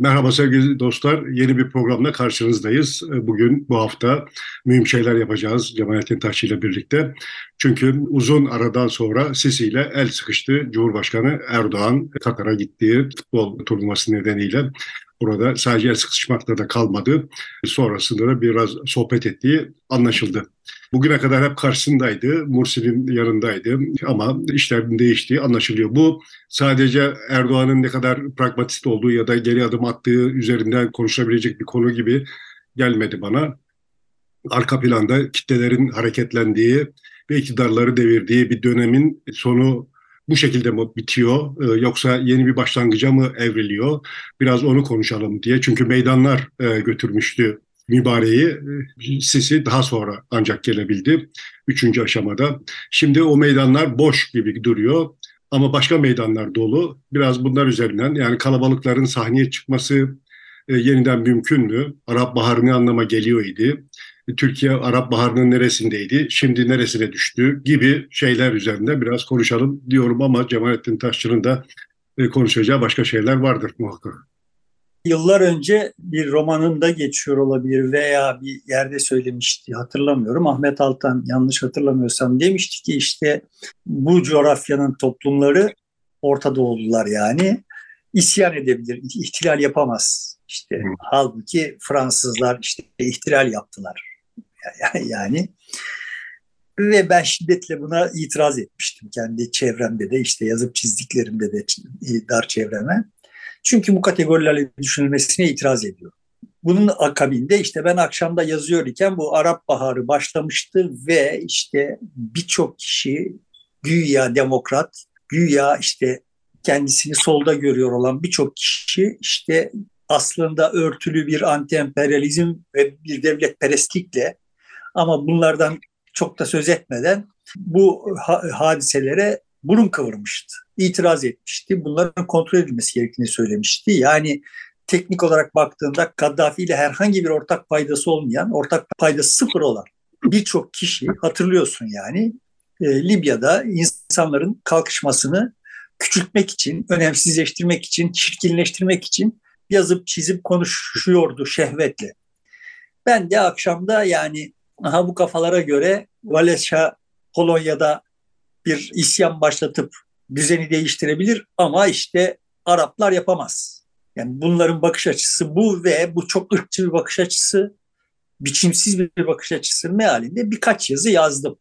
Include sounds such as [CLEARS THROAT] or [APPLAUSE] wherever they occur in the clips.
Merhaba sevgili dostlar. Yeni bir programda karşınızdayız. Bugün bu hafta mühim şeyler yapacağız Cemalettin Taşçı ile birlikte. Çünkü uzun aradan sonra Sisi ile el sıkıştı. Cumhurbaşkanı Erdoğan Katar'a gittiği futbol turnuvası nedeniyle burada sadece el sıkışmakla da kalmadı. Sonrasında da biraz sohbet ettiği anlaşıldı. Bugüne kadar hep karşısındaydı, Mursi'nin yanındaydı ama işlerin değiştiği anlaşılıyor. Bu sadece Erdoğan'ın ne kadar pragmatist olduğu ya da geri adım attığı üzerinden konuşabilecek bir konu gibi gelmedi bana. Arka planda kitlelerin hareketlendiği ve iktidarları devirdiği bir dönemin sonu bu şekilde mi bitiyor ee, yoksa yeni bir başlangıca mı evriliyor? Biraz onu konuşalım diye. Çünkü meydanlar e, götürmüştü mübareği e, Sisi daha sonra ancak gelebildi. Üçüncü aşamada. Şimdi o meydanlar boş gibi duruyor. Ama başka meydanlar dolu. Biraz bunlar üzerinden yani kalabalıkların sahneye çıkması e, yeniden mümkün mü? Arap Baharı ne anlama geliyor idi? Türkiye Arap Baharı'nın neresindeydi, şimdi neresine düştü gibi şeyler üzerinde biraz konuşalım diyorum ama Cemalettin Taşçı'nın da e, konuşacağı başka şeyler vardır muhakkak. Yıllar önce bir romanında geçiyor olabilir veya bir yerde söylemişti hatırlamıyorum. Ahmet Altan yanlış hatırlamıyorsam demişti ki işte bu coğrafyanın toplumları Orta Doğulular yani isyan edebilir, ihtilal yapamaz. İşte halbuki Fransızlar işte ihtilal yaptılar [LAUGHS] yani ve ben şiddetle buna itiraz etmiştim kendi çevremde de işte yazıp çizdiklerimde de dar çevreme. Çünkü bu kategorilerle düşünülmesine itiraz ediyorum. Bunun akabinde işte ben akşamda yazıyor iken bu Arap Baharı başlamıştı ve işte birçok kişi güya demokrat, güya işte kendisini solda görüyor olan birçok kişi işte aslında örtülü bir anti-emperyalizm ve bir devlet perestlikle ama bunlardan çok da söz etmeden bu hadiselere burun kıvırmıştı. İtiraz etmişti. Bunların kontrol edilmesi gerektiğini söylemişti. Yani teknik olarak baktığında Kaddafi ile herhangi bir ortak paydası olmayan, ortak paydası sıfır olan birçok kişi hatırlıyorsun yani e, Libya'da insanların kalkışmasını küçültmek için, önemsizleştirmek için, çirkinleştirmek için yazıp çizip konuşuyordu şehvetle. Ben de akşamda yani aha bu kafalara göre Valesha Polonya'da bir isyan başlatıp düzeni değiştirebilir ama işte Araplar yapamaz. Yani bunların bakış açısı bu ve bu çok ırkçı bir bakış açısı, biçimsiz bir bakış açısı mealinde birkaç yazı yazdım.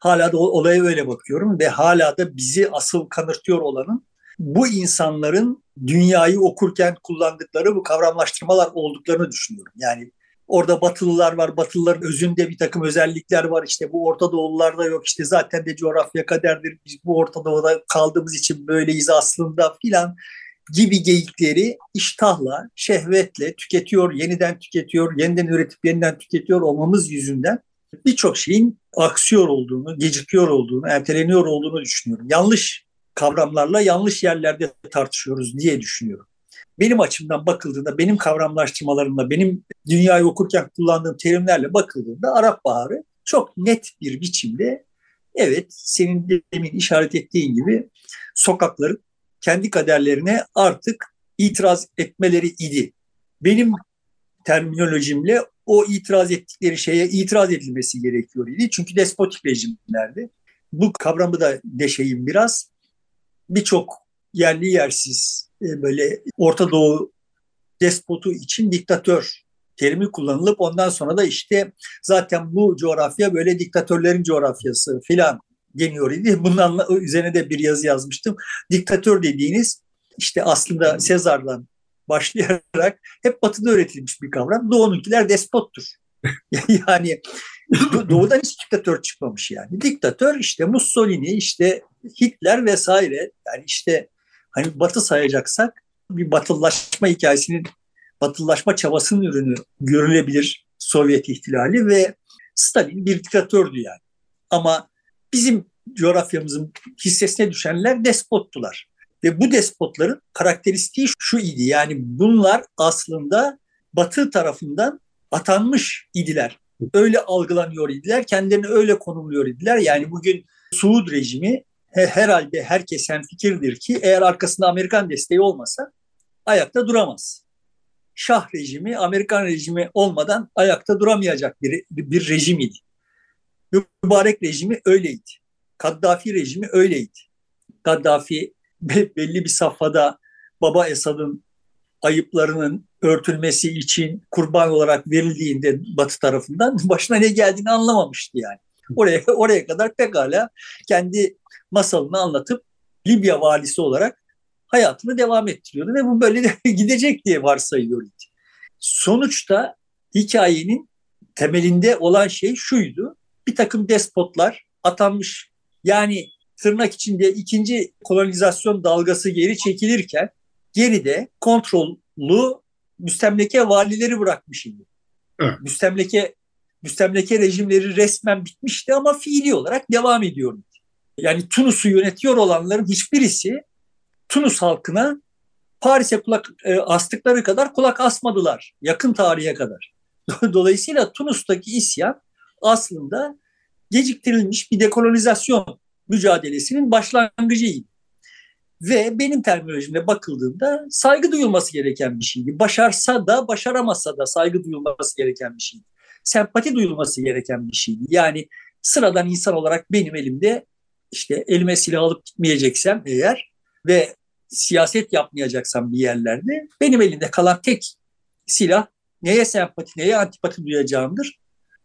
Hala da olaya öyle bakıyorum ve hala da bizi asıl kanırtıyor olanın bu insanların dünyayı okurken kullandıkları bu kavramlaştırmalar olduklarını düşünüyorum. Yani Orada Batılılar var. Batılıların özünde bir takım özellikler var. İşte bu Orta Doğulularda yok. İşte zaten de coğrafya kaderdir. Biz bu Orta Doğu'da kaldığımız için böyleyiz aslında filan gibi geyikleri iştahla, şehvetle tüketiyor, yeniden tüketiyor, yeniden üretip yeniden tüketiyor olmamız yüzünden birçok şeyin aksıyor olduğunu, gecikiyor olduğunu, erteleniyor olduğunu düşünüyorum. Yanlış kavramlarla yanlış yerlerde tartışıyoruz diye düşünüyorum benim açımdan bakıldığında, benim kavramlaştırmalarımla, benim dünyayı okurken kullandığım terimlerle bakıldığında Arap Baharı çok net bir biçimde evet senin demin işaret ettiğin gibi sokakların kendi kaderlerine artık itiraz etmeleri idi. Benim terminolojimle o itiraz ettikleri şeye itiraz edilmesi gerekiyor idi. Çünkü despotik rejimlerdi. Bu kavramı da deşeyim biraz. Birçok yerli yersiz e, böyle Orta Doğu despotu için diktatör terimi kullanılıp ondan sonra da işte zaten bu coğrafya böyle diktatörlerin coğrafyası filan deniyor idi. Bundan üzerine de bir yazı yazmıştım. Diktatör dediğiniz işte aslında Sezar'dan başlayarak hep batıda öğretilmiş bir kavram. Doğu'nunkiler despottur. [LAUGHS] yani doğudan hiç diktatör çıkmamış yani. Diktatör işte Mussolini, işte Hitler vesaire. Yani işte hani batı sayacaksak bir batıllaşma hikayesinin batıllaşma çabasının ürünü görülebilir Sovyet ihtilali ve Stalin bir diktatördü yani. Ama bizim coğrafyamızın hissesine düşenler despottular. Ve bu despotların karakteristiği şu idi. Yani bunlar aslında Batı tarafından atanmış idiler. Öyle algılanıyor idiler. Kendilerini öyle konumluyor idiler. Yani bugün Suud rejimi herhalde herkes fikirdir ki eğer arkasında Amerikan desteği olmasa ayakta duramaz. Şah rejimi, Amerikan rejimi olmadan ayakta duramayacak bir, bir rejim idi. Mübarek rejimi öyleydi. Kaddafi rejimi öyleydi. Kaddafi belli bir safhada Baba Esad'ın ayıplarının örtülmesi için kurban olarak verildiğinde Batı tarafından başına ne geldiğini anlamamıştı yani. [LAUGHS] Oraya oraya kadar pekala kendi masalını anlatıp Libya valisi olarak hayatını devam ettiriyordu ve bu böyle de [LAUGHS] gidecek diye varsayıyordu. Sonuçta hikayenin temelinde olan şey şuydu. Bir takım despotlar atanmış yani tırnak içinde ikinci kolonizasyon dalgası geri çekilirken geride kontrollü müstemleke valileri bırakmış idi. Evet. Müstemleke müstemleke rejimleri resmen bitmişti ama fiili olarak devam ediyordu. Yani Tunus'u yönetiyor olanların hiçbirisi Tunus halkına Paris'e kulak e, astıkları kadar kulak asmadılar yakın tarihe kadar. [LAUGHS] Dolayısıyla Tunus'taki isyan aslında geciktirilmiş bir dekolonizasyon mücadelesinin başlangıcıydı. Ve benim terminolojimle bakıldığında saygı duyulması gereken bir şeydi. Başarsa da başaramasa da saygı duyulması gereken bir şeydi. Sempati duyulması gereken bir şeydi. Yani sıradan insan olarak benim elimde işte elime silah alıp gitmeyeceksem eğer ve siyaset yapmayacaksam bir yerlerde benim elimde kalan tek silah neye sempati neye antipati duyacağımdır.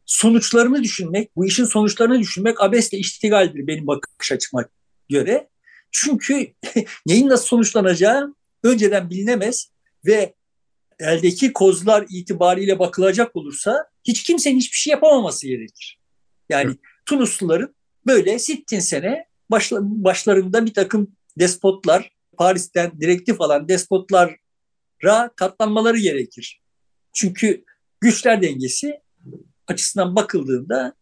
Sonuçlarını düşünmek, bu işin sonuçlarını düşünmek abesle iştigaldir benim bakış açıma göre. Çünkü [LAUGHS] neyin nasıl sonuçlanacağı önceden bilinemez ve eldeki kozlar itibariyle bakılacak olursa hiç kimsenin hiçbir şey yapamaması gerekir. Yani Tunusluların böyle sittin sene başla, başlarında bir takım despotlar, Paris'ten direktif alan despotlara katlanmaları gerekir. Çünkü güçler dengesi açısından bakıldığında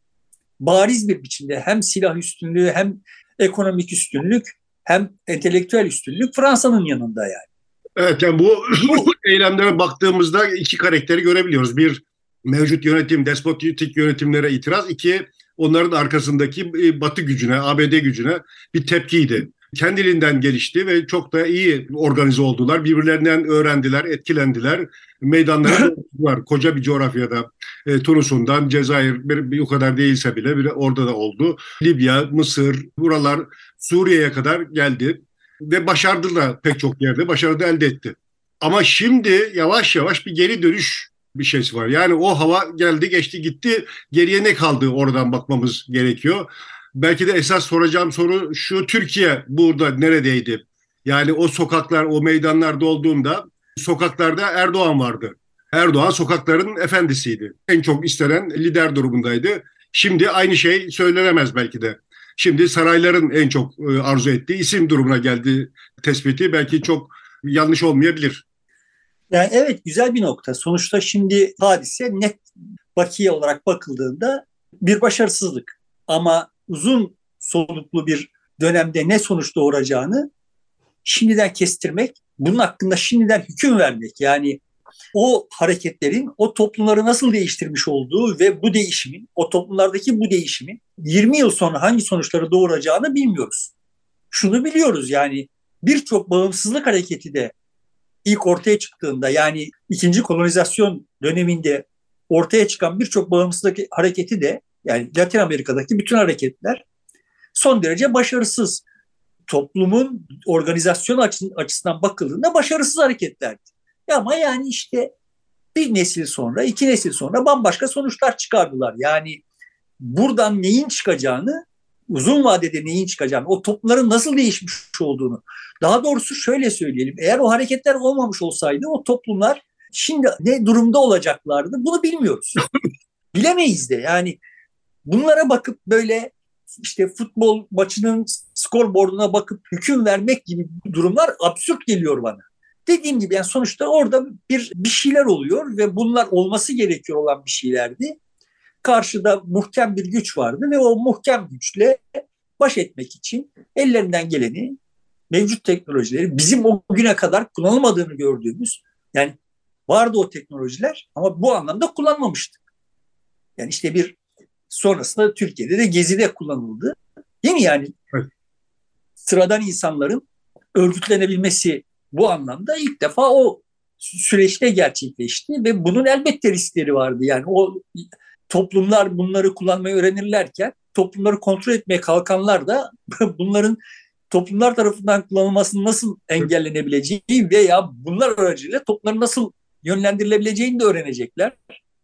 bariz bir biçimde hem silah üstünlüğü hem ekonomik üstünlük hem entelektüel üstünlük Fransa'nın yanında yani. Evet yani bu, [CLEARS THROAT] bu eylemlere baktığımızda iki karakteri görebiliyoruz. Bir mevcut yönetim, despotik yönetimlere itiraz. iki onların arkasındaki e, Batı gücüne, ABD gücüne bir tepkiydi. Kendiliğinden gelişti ve çok da iyi organize oldular. Birbirlerinden öğrendiler, etkilendiler. Meydanlara [LAUGHS] var koca bir coğrafyada. E, Tunus'undan Cezayir bir, bir o kadar değilse bile bir, orada da oldu. Libya, Mısır, buralar Suriye'ye kadar geldi ve başardı da pek çok yerde başarı da elde etti. Ama şimdi yavaş yavaş bir geri dönüş bir şeysi var. Yani o hava geldi geçti gitti geriye ne kaldı oradan bakmamız gerekiyor. Belki de esas soracağım soru şu Türkiye burada neredeydi? Yani o sokaklar o meydanlar dolduğunda sokaklarda Erdoğan vardı. Erdoğan sokakların efendisiydi. En çok istenen lider durumundaydı. Şimdi aynı şey söylenemez belki de. Şimdi sarayların en çok e, arzu ettiği isim durumuna geldi tespiti. Belki çok yanlış olmayabilir. Yani evet güzel bir nokta. Sonuçta şimdi hadise net bakiye olarak bakıldığında bir başarısızlık. Ama uzun soluklu bir dönemde ne sonuç doğuracağını şimdiden kestirmek, bunun hakkında şimdiden hüküm vermek. Yani o hareketlerin o toplumları nasıl değiştirmiş olduğu ve bu değişimin, o toplumlardaki bu değişimin 20 yıl sonra hangi sonuçları doğuracağını bilmiyoruz. Şunu biliyoruz yani birçok bağımsızlık hareketi de ilk ortaya çıktığında yani ikinci kolonizasyon döneminde ortaya çıkan birçok bağımsızlık hareketi de yani Latin Amerika'daki bütün hareketler son derece başarısız. Toplumun organizasyon açısından bakıldığında başarısız hareketlerdi. Ama yani işte bir nesil sonra, iki nesil sonra bambaşka sonuçlar çıkardılar. Yani buradan neyin çıkacağını, uzun vadede neyin çıkacağını, o toplumların nasıl değişmiş olduğunu, daha doğrusu şöyle söyleyelim, eğer o hareketler olmamış olsaydı o toplumlar şimdi ne durumda olacaklardı bunu bilmiyoruz. [LAUGHS] Bilemeyiz de yani bunlara bakıp böyle işte futbol maçının skorboarduna bakıp hüküm vermek gibi durumlar absürt geliyor bana. Dediğim gibi yani sonuçta orada bir bir şeyler oluyor ve bunlar olması gerekiyor olan bir şeylerdi. Karşıda muhkem bir güç vardı ve o muhkem güçle baş etmek için ellerinden geleni mevcut teknolojileri bizim o güne kadar kullanılmadığını gördüğümüz yani vardı o teknolojiler ama bu anlamda kullanmamıştık. Yani işte bir sonrasında Türkiye'de de Gezi'de kullanıldı. Değil mi yani? Evet. Sıradan insanların örgütlenebilmesi bu anlamda ilk defa o süreçte gerçekleşti ve bunun elbette riskleri vardı. Yani o toplumlar bunları kullanmayı öğrenirlerken toplumları kontrol etmeye kalkanlar da [LAUGHS] bunların toplumlar tarafından kullanılmasının nasıl engellenebileceği veya bunlar aracılığıyla toplumların nasıl yönlendirilebileceğini de öğrenecekler.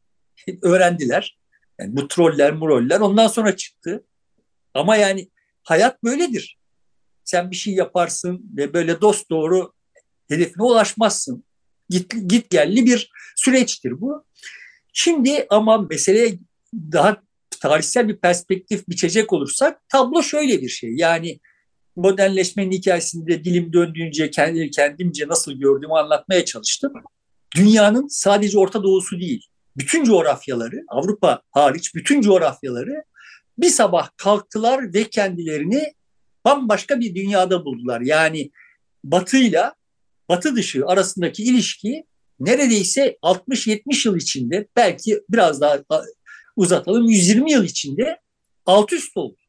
[LAUGHS] Öğrendiler. Yani bu troller, muroller ondan sonra çıktı. Ama yani hayat böyledir. Sen bir şey yaparsın ve böyle dost doğru hedefine ulaşmazsın. Git, git gelli bir süreçtir bu. Şimdi ama meseleye daha tarihsel bir perspektif biçecek olursak tablo şöyle bir şey. Yani modernleşmenin hikayesinde dilim döndüğünce kendi, kendimce nasıl gördüğümü anlatmaya çalıştım. Dünyanın sadece Orta Doğusu değil, bütün coğrafyaları, Avrupa hariç bütün coğrafyaları bir sabah kalktılar ve kendilerini bambaşka bir dünyada buldular. Yani batıyla batı dışı arasındaki ilişki neredeyse 60-70 yıl içinde belki biraz daha uzatalım 120 yıl içinde alt üst oldu.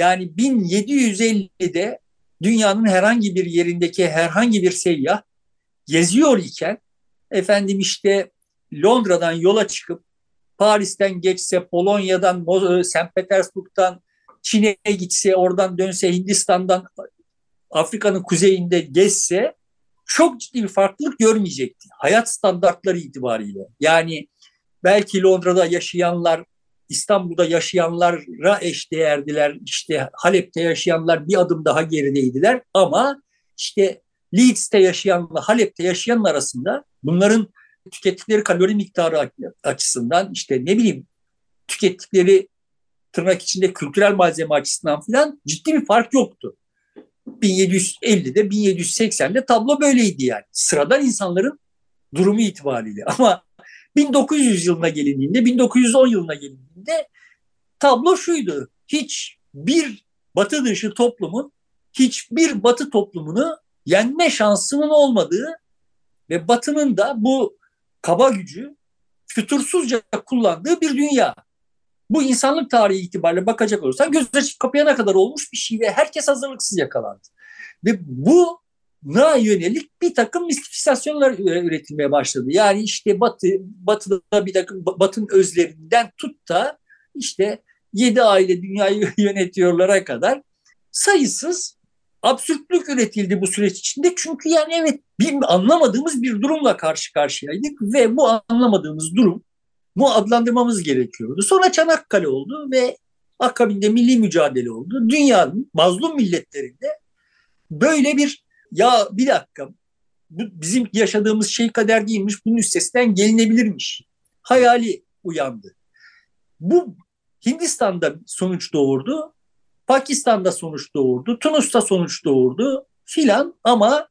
Yani 1750'de dünyanın herhangi bir yerindeki herhangi bir seyyah geziyor iken efendim işte Londra'dan yola çıkıp Paris'ten geçse, Polonya'dan, e, St. Petersburg'dan Çin'e gitse, oradan dönse, Hindistan'dan Afrika'nın kuzeyinde gezse çok ciddi bir farklılık görmeyecekti. Hayat standartları itibariyle. Yani belki Londra'da yaşayanlar İstanbul'da yaşayanlara eşdeğerdiler. İşte Halep'te yaşayanlar bir adım daha gerideydiler. Ama işte Leeds'te yaşayanla Halep'te yaşayanın arasında bunların tükettikleri kalori miktarı açısından işte ne bileyim tükettikleri tırnak içinde kültürel malzeme açısından filan ciddi bir fark yoktu. 1750'de 1780'de tablo böyleydi yani. Sıradan insanların durumu itibariyle. [LAUGHS] Ama 1900 yılına gelindiğinde, 1910 yılına gelindiğinde tablo şuydu. Hiç bir batı dışı toplumun hiçbir batı toplumunu yenme şansının olmadığı ve batının da bu kaba gücü fütursuzca kullandığı bir dünya. Bu insanlık tarihi itibariyle bakacak olursan göz açıp kapayana kadar olmuş bir şey ve herkes hazırlıksız yakalandı. Ve bu na yönelik bir takım mistifikasyonlar üretilmeye başladı. Yani işte Batı, Batı'da bir takım Batı'nın özlerinden tut da işte yedi aile dünyayı [LAUGHS] yönetiyorlara kadar sayısız absürtlük üretildi bu süreç içinde. Çünkü yani evet bir anlamadığımız bir durumla karşı karşıyaydık ve bu anlamadığımız durum bu adlandırmamız gerekiyordu. Sonra Çanakkale oldu ve akabinde milli mücadele oldu. Dünyanın mazlum milletlerinde böyle bir ya bir dakika. Bu bizim yaşadığımız şey kader değilmiş. Bunun üstesinden gelinebilirmiş. Hayali uyandı. Bu Hindistan'da sonuç doğurdu, Pakistan'da sonuç doğurdu, Tunus'ta sonuç doğurdu filan ama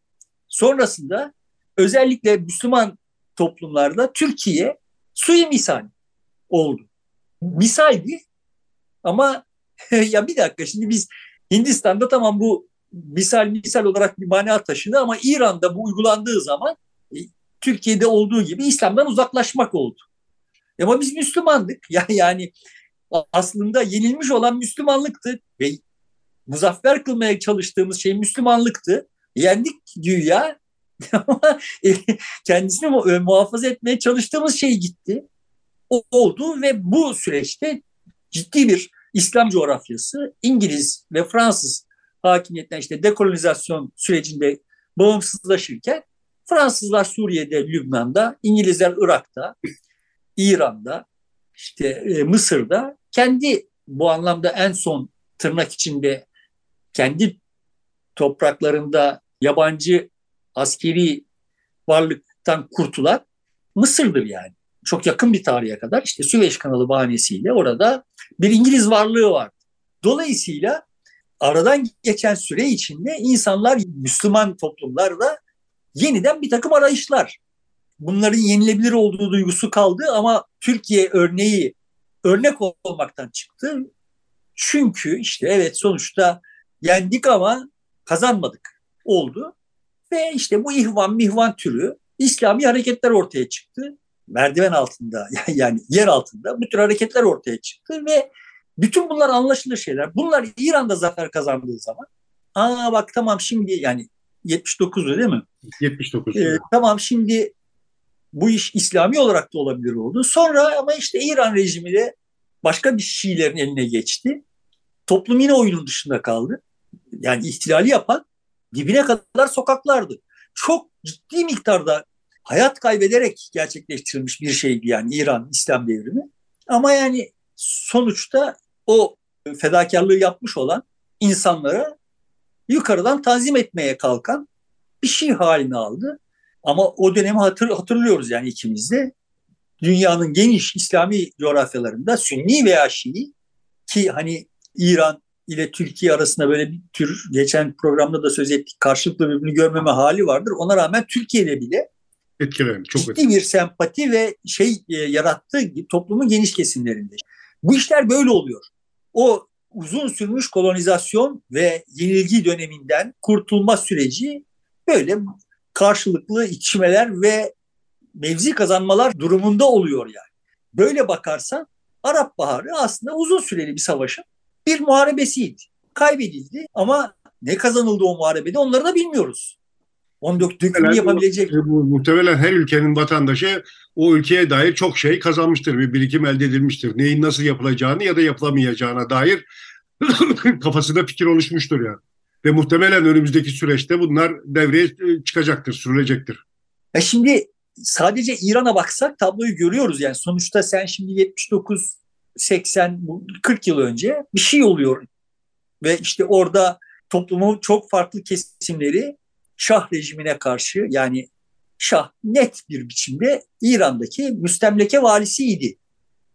sonrasında özellikle Müslüman toplumlarda Türkiye suyu misal oldu. Misaldi ama [LAUGHS] ya bir dakika. Şimdi biz Hindistan'da tamam bu misal misal olarak bir mana taşıdı ama İran'da bu uygulandığı zaman e, Türkiye'de olduğu gibi İslam'dan uzaklaşmak oldu. Ama biz Müslümandık. [LAUGHS] Yani, yani aslında yenilmiş olan Müslümanlıktı ve muzaffer kılmaya çalıştığımız şey Müslümanlıktı. Yendik güya [LAUGHS] ama e, kendisini e, muhafaza etmeye çalıştığımız şey gitti. O oldu ve bu süreçte ciddi bir İslam coğrafyası İngiliz ve Fransız hakimiyetten işte dekolonizasyon sürecinde bağımsızlaşırken Fransızlar Suriye'de, Lübnan'da, İngilizler Irak'ta, İran'da, işte e, Mısır'da kendi bu anlamda en son tırnak içinde kendi topraklarında yabancı askeri varlıktan kurtulan Mısır'dır yani. Çok yakın bir tarihe kadar işte Süveyş kanalı bahanesiyle orada bir İngiliz varlığı var. Dolayısıyla aradan geçen süre içinde insanlar Müslüman toplumlarda yeniden bir takım arayışlar. Bunların yenilebilir olduğu duygusu kaldı ama Türkiye örneği örnek olmaktan çıktı. Çünkü işte evet sonuçta yendik ama kazanmadık oldu. Ve işte bu ihvan mihvan türü İslami hareketler ortaya çıktı. Merdiven altında [LAUGHS] yani yer altında bu tür hareketler ortaya çıktı ve bütün bunlar anlaşılır şeyler. Bunlar İran'da zafer kazandığı zaman aa bak tamam şimdi yani 79'du değil mi? 79. Ee, tamam şimdi bu iş İslami olarak da olabilir oldu. Sonra ama işte İran rejimi de başka bir Şiilerin eline geçti. Toplum yine oyunun dışında kaldı. Yani ihtilali yapan dibine kadar sokaklardı. Çok ciddi miktarda hayat kaybederek gerçekleştirilmiş bir şeydi yani İran İslam devrimi. Ama yani sonuçta o fedakarlığı yapmış olan insanlara yukarıdan tanzim etmeye kalkan bir şey haline aldı. Ama o dönemi hatır, hatırlıyoruz yani ikimiz de. Dünyanın geniş İslami coğrafyalarında Sünni veya Şii ki hani İran ile Türkiye arasında böyle bir tür geçen programda da söz ettik karşılıklı birbirini görmeme hali vardır. Ona rağmen Türkiye'de bile etkilerim çok ciddi bir sempati ve şey e, yarattığı toplumun geniş kesimlerinde. Bu işler böyle oluyor. O uzun sürmüş kolonizasyon ve yenilgi döneminden kurtulma süreci böyle karşılıklı içmeler ve mevzi kazanmalar durumunda oluyor yani. Böyle bakarsan Arap Baharı aslında uzun süreli bir savaşın bir muharebesiydi. Kaybedildi ama ne kazanıldı o muharebede onları da bilmiyoruz. Onu dök, dökümünü yapabilecek. Bu, muhtemelen her ülkenin vatandaşı o ülkeye dair çok şey kazanmıştır. Bir birikim elde edilmiştir. Neyin nasıl yapılacağını ya da yapılamayacağına dair [COUGHS] kafasında fikir oluşmuştur yani. Ve muhtemelen önümüzdeki süreçte bunlar devreye e, çıkacaktır, sürülecektir. E şimdi sadece İran'a baksak tabloyu görüyoruz yani. Sonuçta sen şimdi 79, 80, 40 yıl önce bir şey oluyor. Ve işte orada toplumun çok farklı kesimleri Şah rejimine karşı yani Şah net bir biçimde İran'daki müstemleke valisiydi.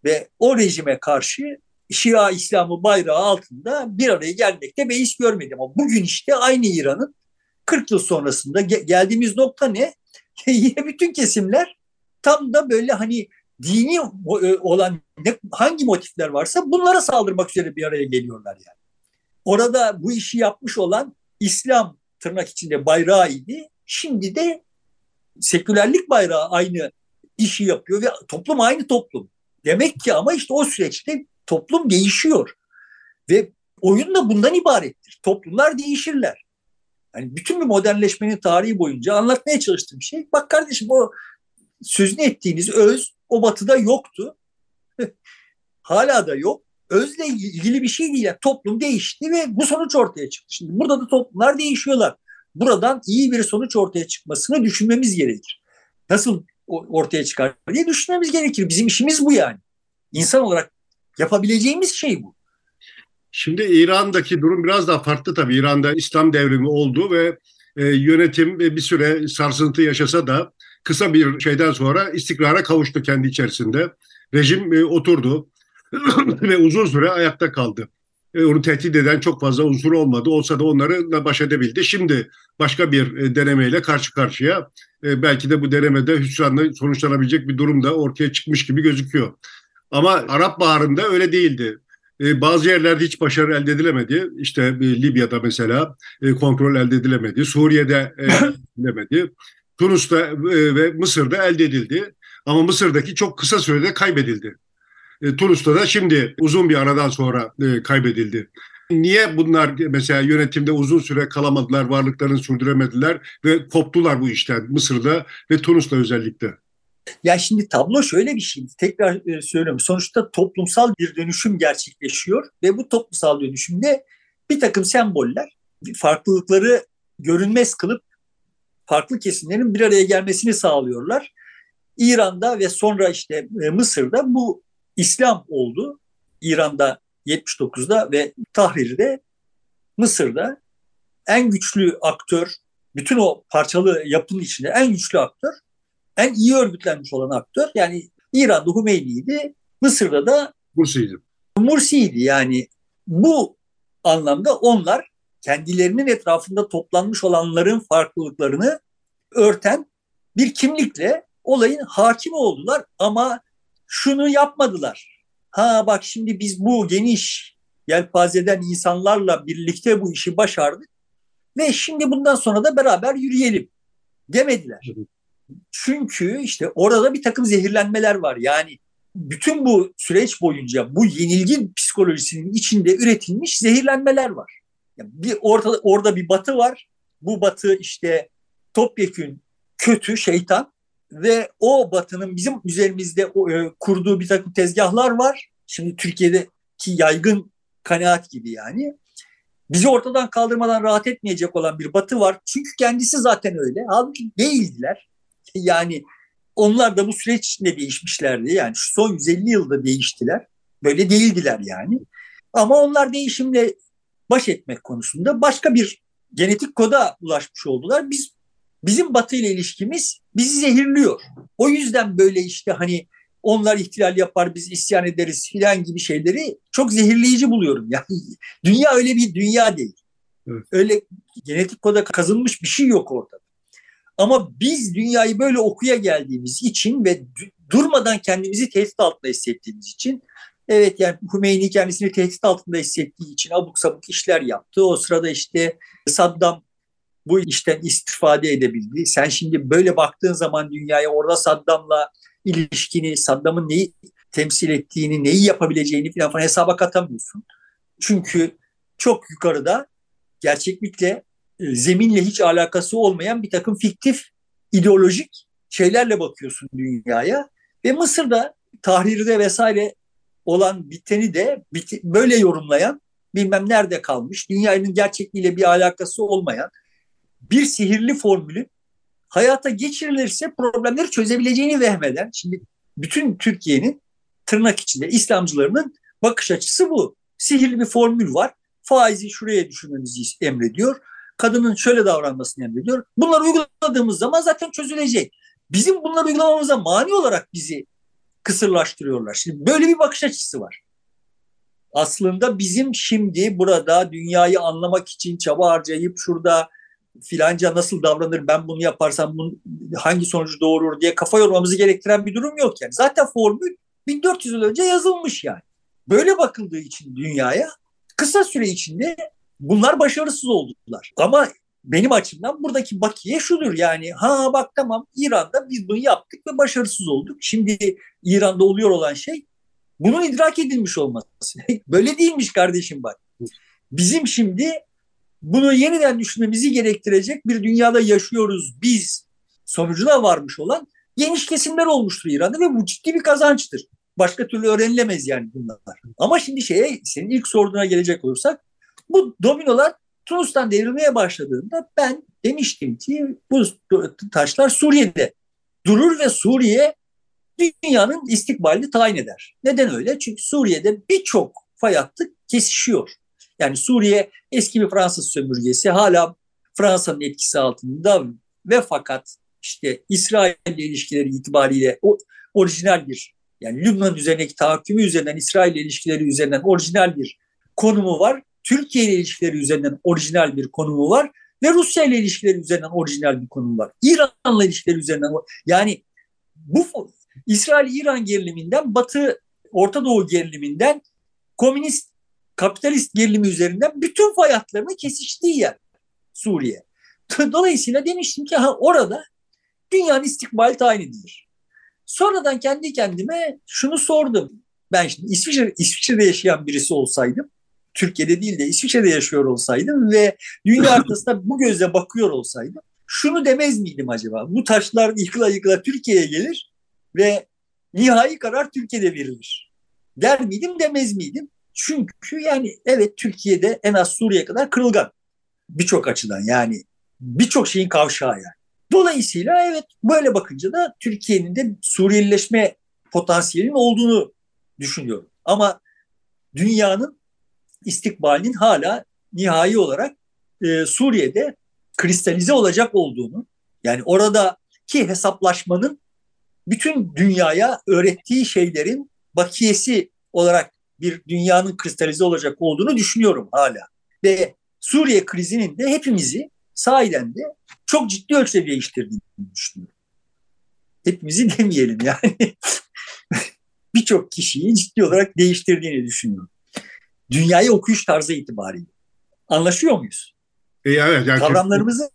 Ve o rejime karşı Şia İslamı bayrağı altında bir araya gelmekte beis görmedim. Ama bugün işte aynı İran'ın 40 yıl sonrasında geldiğimiz nokta ne? [LAUGHS] Yine bütün kesimler tam da böyle hani dini e, olan ne, hangi motifler varsa bunlara saldırmak üzere bir araya geliyorlar yani. Orada bu işi yapmış olan İslam tırnak içinde bayrağı idi. Şimdi de sekülerlik bayrağı aynı işi yapıyor ve toplum aynı toplum. Demek ki ama işte o süreçte toplum değişiyor. Ve oyun da bundan ibarettir. Toplumlar değişirler. Yani bütün bir modernleşmenin tarihi boyunca anlatmaya çalıştığım şey bak kardeşim o sözünü ettiğiniz öz o batıda yoktu. [LAUGHS] Hala da yok. Özle ilgili bir şey değil. Yani toplum değişti ve bu sonuç ortaya çıktı. Şimdi burada da toplumlar değişiyorlar. Buradan iyi bir sonuç ortaya çıkmasını düşünmemiz gerekir. Nasıl ortaya çıkar diye düşünmemiz gerekir. Bizim işimiz bu yani. İnsan olarak yapabileceğimiz şey bu. Şimdi İran'daki durum biraz daha farklı tabii. İran'da İslam devrimi oldu ve e, yönetim bir süre sarsıntı yaşasa da kısa bir şeyden sonra istikrara kavuştu kendi içerisinde. Rejim e, oturdu [CLEARS THROAT] ve uzun süre ayakta kaldı. E, onu tehdit eden çok fazla unsur olmadı. Olsa da onları baş edebildi. Şimdi başka bir e, denemeyle karşı karşıya. E, belki de bu denemede hüsranla sonuçlanabilecek bir durum da ortaya çıkmış gibi gözüküyor. Ama Arap Baharı'nda öyle değildi. E, bazı yerlerde hiç başarı elde edilemedi. İşte e, Libya'da mesela e, kontrol elde edilemedi. Suriye'de e, [CLEARS THROAT] edilemedi. Tunus'ta e, ve Mısır'da elde edildi. Ama Mısır'daki çok kısa sürede kaybedildi. E, Tunus'ta da şimdi uzun bir aradan sonra e, kaybedildi. Niye bunlar mesela yönetimde uzun süre kalamadılar, varlıklarını sürdüremediler ve koptular bu işten Mısır'da ve Tunus'ta özellikle? Ya şimdi tablo şöyle bir şey. Tekrar e, söylüyorum. Sonuçta toplumsal bir dönüşüm gerçekleşiyor ve bu toplumsal dönüşümde bir takım semboller farklılıkları görünmez kılıp farklı kesimlerin bir araya gelmesini sağlıyorlar. İran'da ve sonra işte e, Mısır'da bu İslam oldu. İran'da 79'da ve Tahrir'de Mısır'da en güçlü aktör, bütün o parçalı yapının içinde en güçlü aktör en iyi örgütlenmiş olan aktör yani İran'da Hümeyni'ydi, Mısır'da da Mursi'ydi. Mursi'ydi yani bu anlamda onlar kendilerinin etrafında toplanmış olanların farklılıklarını örten bir kimlikle olayın hakimi oldular ama şunu yapmadılar. Ha bak şimdi biz bu geniş yelpazeden insanlarla birlikte bu işi başardık ve şimdi bundan sonra da beraber yürüyelim demediler. Çünkü işte orada bir takım zehirlenmeler var. Yani bütün bu süreç boyunca bu yenilgi psikolojisinin içinde üretilmiş zehirlenmeler var. Yani bir ortada orada bir batı var. Bu batı işte topyekün kötü şeytan ve o batının bizim üzerimizde e, kurduğu bir takım tezgahlar var. Şimdi Türkiye'deki yaygın kanaat gibi yani. Bizi ortadan kaldırmadan rahat etmeyecek olan bir batı var. Çünkü kendisi zaten öyle. Halbuki değildiler. Yani onlar da bu süreç içinde değişmişlerdi. Yani şu son 150 yılda değiştiler. Böyle değildiler yani. Ama onlar değişimle baş etmek konusunda başka bir genetik koda ulaşmış oldular. Biz bizim Batı ile ilişkimiz bizi zehirliyor. O yüzden böyle işte hani onlar ihtilal yapar biz isyan ederiz filan gibi şeyleri çok zehirleyici buluyorum. [LAUGHS] Yani dünya öyle bir dünya değil. Evet. Öyle genetik koda kazınmış bir şey yok orada. Ama biz dünyayı böyle okuya geldiğimiz için ve durmadan kendimizi tehdit altında hissettiğimiz için evet yani Hümeyni kendisini tehdit altında hissettiği için abuk sabuk işler yaptı. O sırada işte Saddam bu işten istifade edebildi. Sen şimdi böyle baktığın zaman dünyaya orada Saddam'la ilişkini, Saddam'ın neyi temsil ettiğini, neyi yapabileceğini falan, falan hesaba katamıyorsun. Çünkü çok yukarıda gerçeklikle, e, zeminle hiç alakası olmayan bir takım fiktif, ideolojik şeylerle bakıyorsun dünyaya. Ve Mısır'da, Tahrir'de vesaire olan biteni de böyle yorumlayan, bilmem nerede kalmış, dünyanın gerçekliğiyle bir alakası olmayan bir sihirli formülün hayata geçirilirse problemleri çözebileceğini vehmeden, şimdi bütün Türkiye'nin tırnak içinde İslamcılarının bakış açısı bu. Sihirli bir formül var. Faizi şuraya düşürmemizi emrediyor. Kadının şöyle davranmasını emrediyor. Bunları uyguladığımız zaman zaten çözülecek. Bizim bunları uygulamamıza mani olarak bizi kısırlaştırıyorlar. Şimdi böyle bir bakış açısı var. Aslında bizim şimdi burada dünyayı anlamak için çaba harcayıp şurada filanca nasıl davranır ben bunu yaparsam bunun hangi sonucu doğurur diye kafa yormamızı gerektiren bir durum yok yani. Zaten formül 1400 yıl önce yazılmış yani. Böyle bakıldığı için dünyaya kısa süre içinde bunlar başarısız oldular. Ama benim açımdan buradaki bakiye şudur yani ha bak tamam İran'da biz bunu yaptık ve başarısız olduk. Şimdi İran'da oluyor olan şey bunun idrak edilmiş olması. [LAUGHS] Böyle değilmiş kardeşim bak. Bizim şimdi bunu yeniden düşünmemizi gerektirecek bir dünyada yaşıyoruz biz sonucuna varmış olan geniş kesimler olmuştur İran'da ve bu ciddi bir kazançtır. Başka türlü öğrenilemez yani bunlar. Ama şimdi şeye senin ilk sorduğuna gelecek olursak bu dominolar Tunus'tan devrilmeye başladığında ben demiştim ki bu taşlar Suriye'de durur ve Suriye dünyanın istikbalini tayin eder. Neden öyle? Çünkü Suriye'de birçok fay hattı kesişiyor. Yani Suriye eski bir Fransız sömürgesi hala Fransa'nın etkisi altında ve fakat işte İsrail ile ilişkileri itibariyle o orijinal bir yani Lübnan üzerindeki tahakkümü üzerinden İsrail ile ilişkileri üzerinden orijinal bir konumu var. Türkiye ile ilişkileri üzerinden orijinal bir konumu var ve Rusya ile ilişkileri üzerinden orijinal bir konumu var. İran'la ilişkileri üzerinden yani bu İsrail-İran geriliminden Batı Orta Doğu geriliminden komünist kapitalist gerilimi üzerinden bütün fay hatlarının kesiştiği yer Suriye. [LAUGHS] Dolayısıyla demiştim ki ha orada dünyanın istikbali tayin edilir. Sonradan kendi kendime şunu sordum. Ben şimdi İsviçre, İsviçre'de yaşayan birisi olsaydım, Türkiye'de değil de İsviçre'de yaşıyor olsaydım ve dünya [LAUGHS] haritasına bu gözle bakıyor olsaydım, şunu demez miydim acaba? Bu taşlar yıkıla yıkıla Türkiye'ye gelir ve nihai karar Türkiye'de verilir. Der miydim demez miydim? Çünkü yani evet Türkiye'de en az Suriye kadar kırılgan birçok açıdan yani birçok şeyin kavşağı yani. Dolayısıyla evet böyle bakınca da Türkiye'nin de Suriyelileşme potansiyelinin olduğunu düşünüyorum. Ama dünyanın istikbalinin hala nihai olarak e, Suriye'de kristalize olacak olduğunu yani oradaki hesaplaşmanın bütün dünyaya öğrettiği şeylerin bakiyesi olarak bir dünyanın kristalize olacak olduğunu düşünüyorum hala. Ve Suriye krizinin de hepimizi sahiden de çok ciddi ölçüde değiştirdiğini düşünüyorum. Hepimizi [LAUGHS] demeyelim yani. [LAUGHS] Birçok kişiyi ciddi olarak değiştirdiğini düşünüyorum. Dünyayı okuyuş tarzı itibariyle. Anlaşıyor muyuz? E, evet, yani kavramlarımızı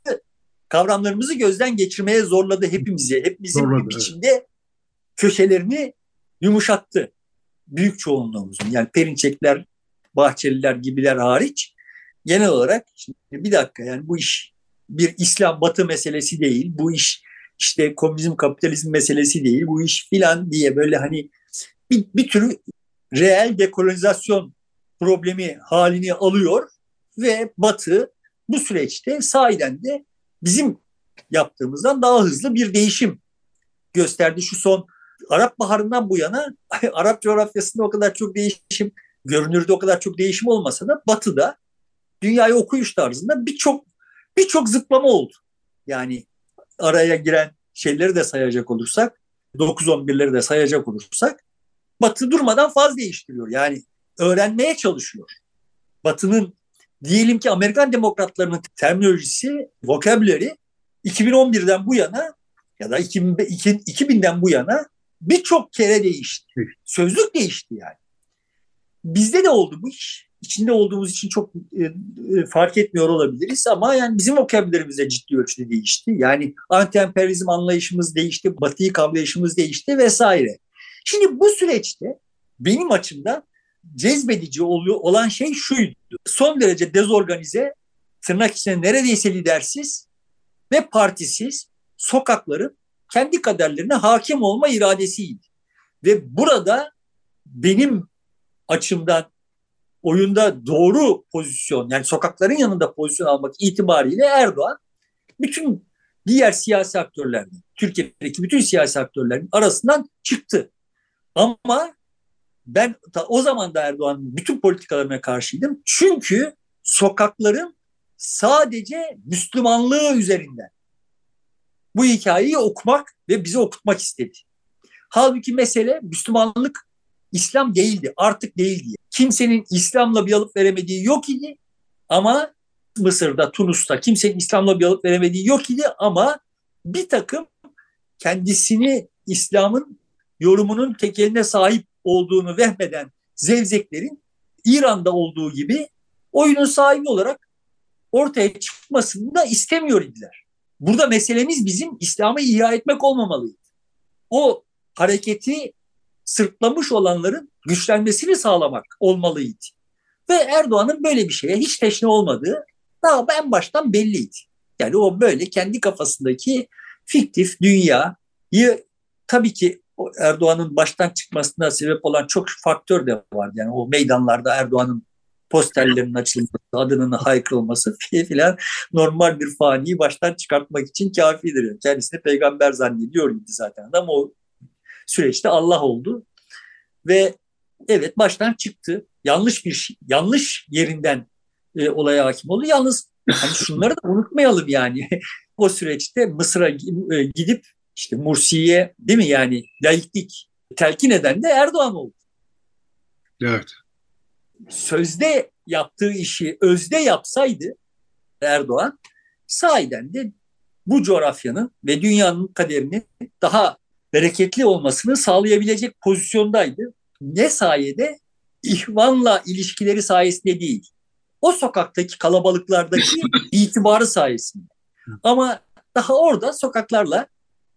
kavramlarımızı gözden geçirmeye zorladı hepimizi. Hepimizin zorladı, bir biçimde evet. köşelerini yumuşattı büyük çoğunluğumuzun yani Perinçekler, Bahçeliler gibiler hariç genel olarak şimdi bir dakika yani bu iş bir İslam batı meselesi değil. Bu iş işte komünizm kapitalizm meselesi değil bu iş filan diye böyle hani bir, bir tür reel dekolonizasyon problemi halini alıyor ve Batı bu süreçte sahiden de bizim yaptığımızdan daha hızlı bir değişim gösterdi. Şu son Arap Baharı'ndan bu yana [LAUGHS] Arap coğrafyasında o kadar çok değişim, görünürde o kadar çok değişim olmasa da Batı'da dünyayı okuyuş tarzında birçok birçok zıplama oldu. Yani araya giren şeyleri de sayacak olursak, 9-11'leri de sayacak olursak Batı durmadan faz değiştiriyor. Yani öğrenmeye çalışıyor. Batı'nın diyelim ki Amerikan demokratlarının terminolojisi, vokabüleri 2011'den bu yana ya da 2000'den bu yana birçok kere değişti. Sözlük değişti yani. Bizde de oldu bu iş. İçinde olduğumuz için çok e, e, fark etmiyor olabiliriz ama yani bizim vokabülerimiz de ciddi ölçüde değişti. Yani anti-emperyalizm anlayışımız değişti, batıyı kavrayışımız değişti vesaire. Şimdi bu süreçte benim açımdan cezbedici oluyor olan şey şuydu. Son derece dezorganize, tırnak içinde neredeyse lidersiz ve partisiz sokakların kendi kaderlerine hakim olma iradesiydi. Ve burada benim açımdan oyunda doğru pozisyon yani sokakların yanında pozisyon almak itibariyle Erdoğan bütün diğer siyasi aktörlerin, Türkiye'deki bütün siyasi aktörlerin arasından çıktı. Ama ben o zaman da Erdoğan'ın bütün politikalarına karşıydım. Çünkü sokakların sadece Müslümanlığı üzerinden bu hikayeyi okumak ve bize okutmak istedi. Halbuki mesele Müslümanlık İslam değildi, artık değildi. Kimsenin İslam'la bir alıp veremediği yok idi ama Mısır'da, Tunus'ta kimsenin İslam'la bir alıp veremediği yok idi ama bir takım kendisini İslam'ın yorumunun tekeline sahip olduğunu vehmeden zevzeklerin İran'da olduğu gibi oyunun sahibi olarak ortaya çıkmasını da istemiyor idiler. Burada meselemiz bizim İslam'ı ihya etmek olmamalıydı. O hareketi sırtlamış olanların güçlenmesini sağlamak olmalıydı. Ve Erdoğan'ın böyle bir şeye hiç teşne olmadığı daha en baştan belliydi. Yani o böyle kendi kafasındaki fiktif dünyayı tabii ki Erdoğan'ın baştan çıkmasına sebep olan çok faktör de var. Yani o meydanlarda Erdoğan'ın posterlerinin açılması, adının haykırılması [LAUGHS] filan normal bir faniyi baştan çıkartmak için kafidir. Kendisini peygamber zannediyor idi zaten ama o süreçte Allah oldu ve evet baştan çıktı. Yanlış bir şey, yanlış yerinden e, olaya hakim oldu. Yalnız hani şunları da unutmayalım yani. [LAUGHS] o süreçte Mısır'a e, gidip işte Mursi'ye değil mi yani laiklik telkin eden de Erdoğan oldu. Evet. Sözde yaptığı işi özde yapsaydı Erdoğan sahiden de bu coğrafyanın ve dünyanın kaderinin daha bereketli olmasını sağlayabilecek pozisyondaydı. Ne sayede? İhvanla ilişkileri sayesinde değil. O sokaktaki kalabalıklardaki [LAUGHS] itibarı sayesinde. Ama daha orada sokaklarla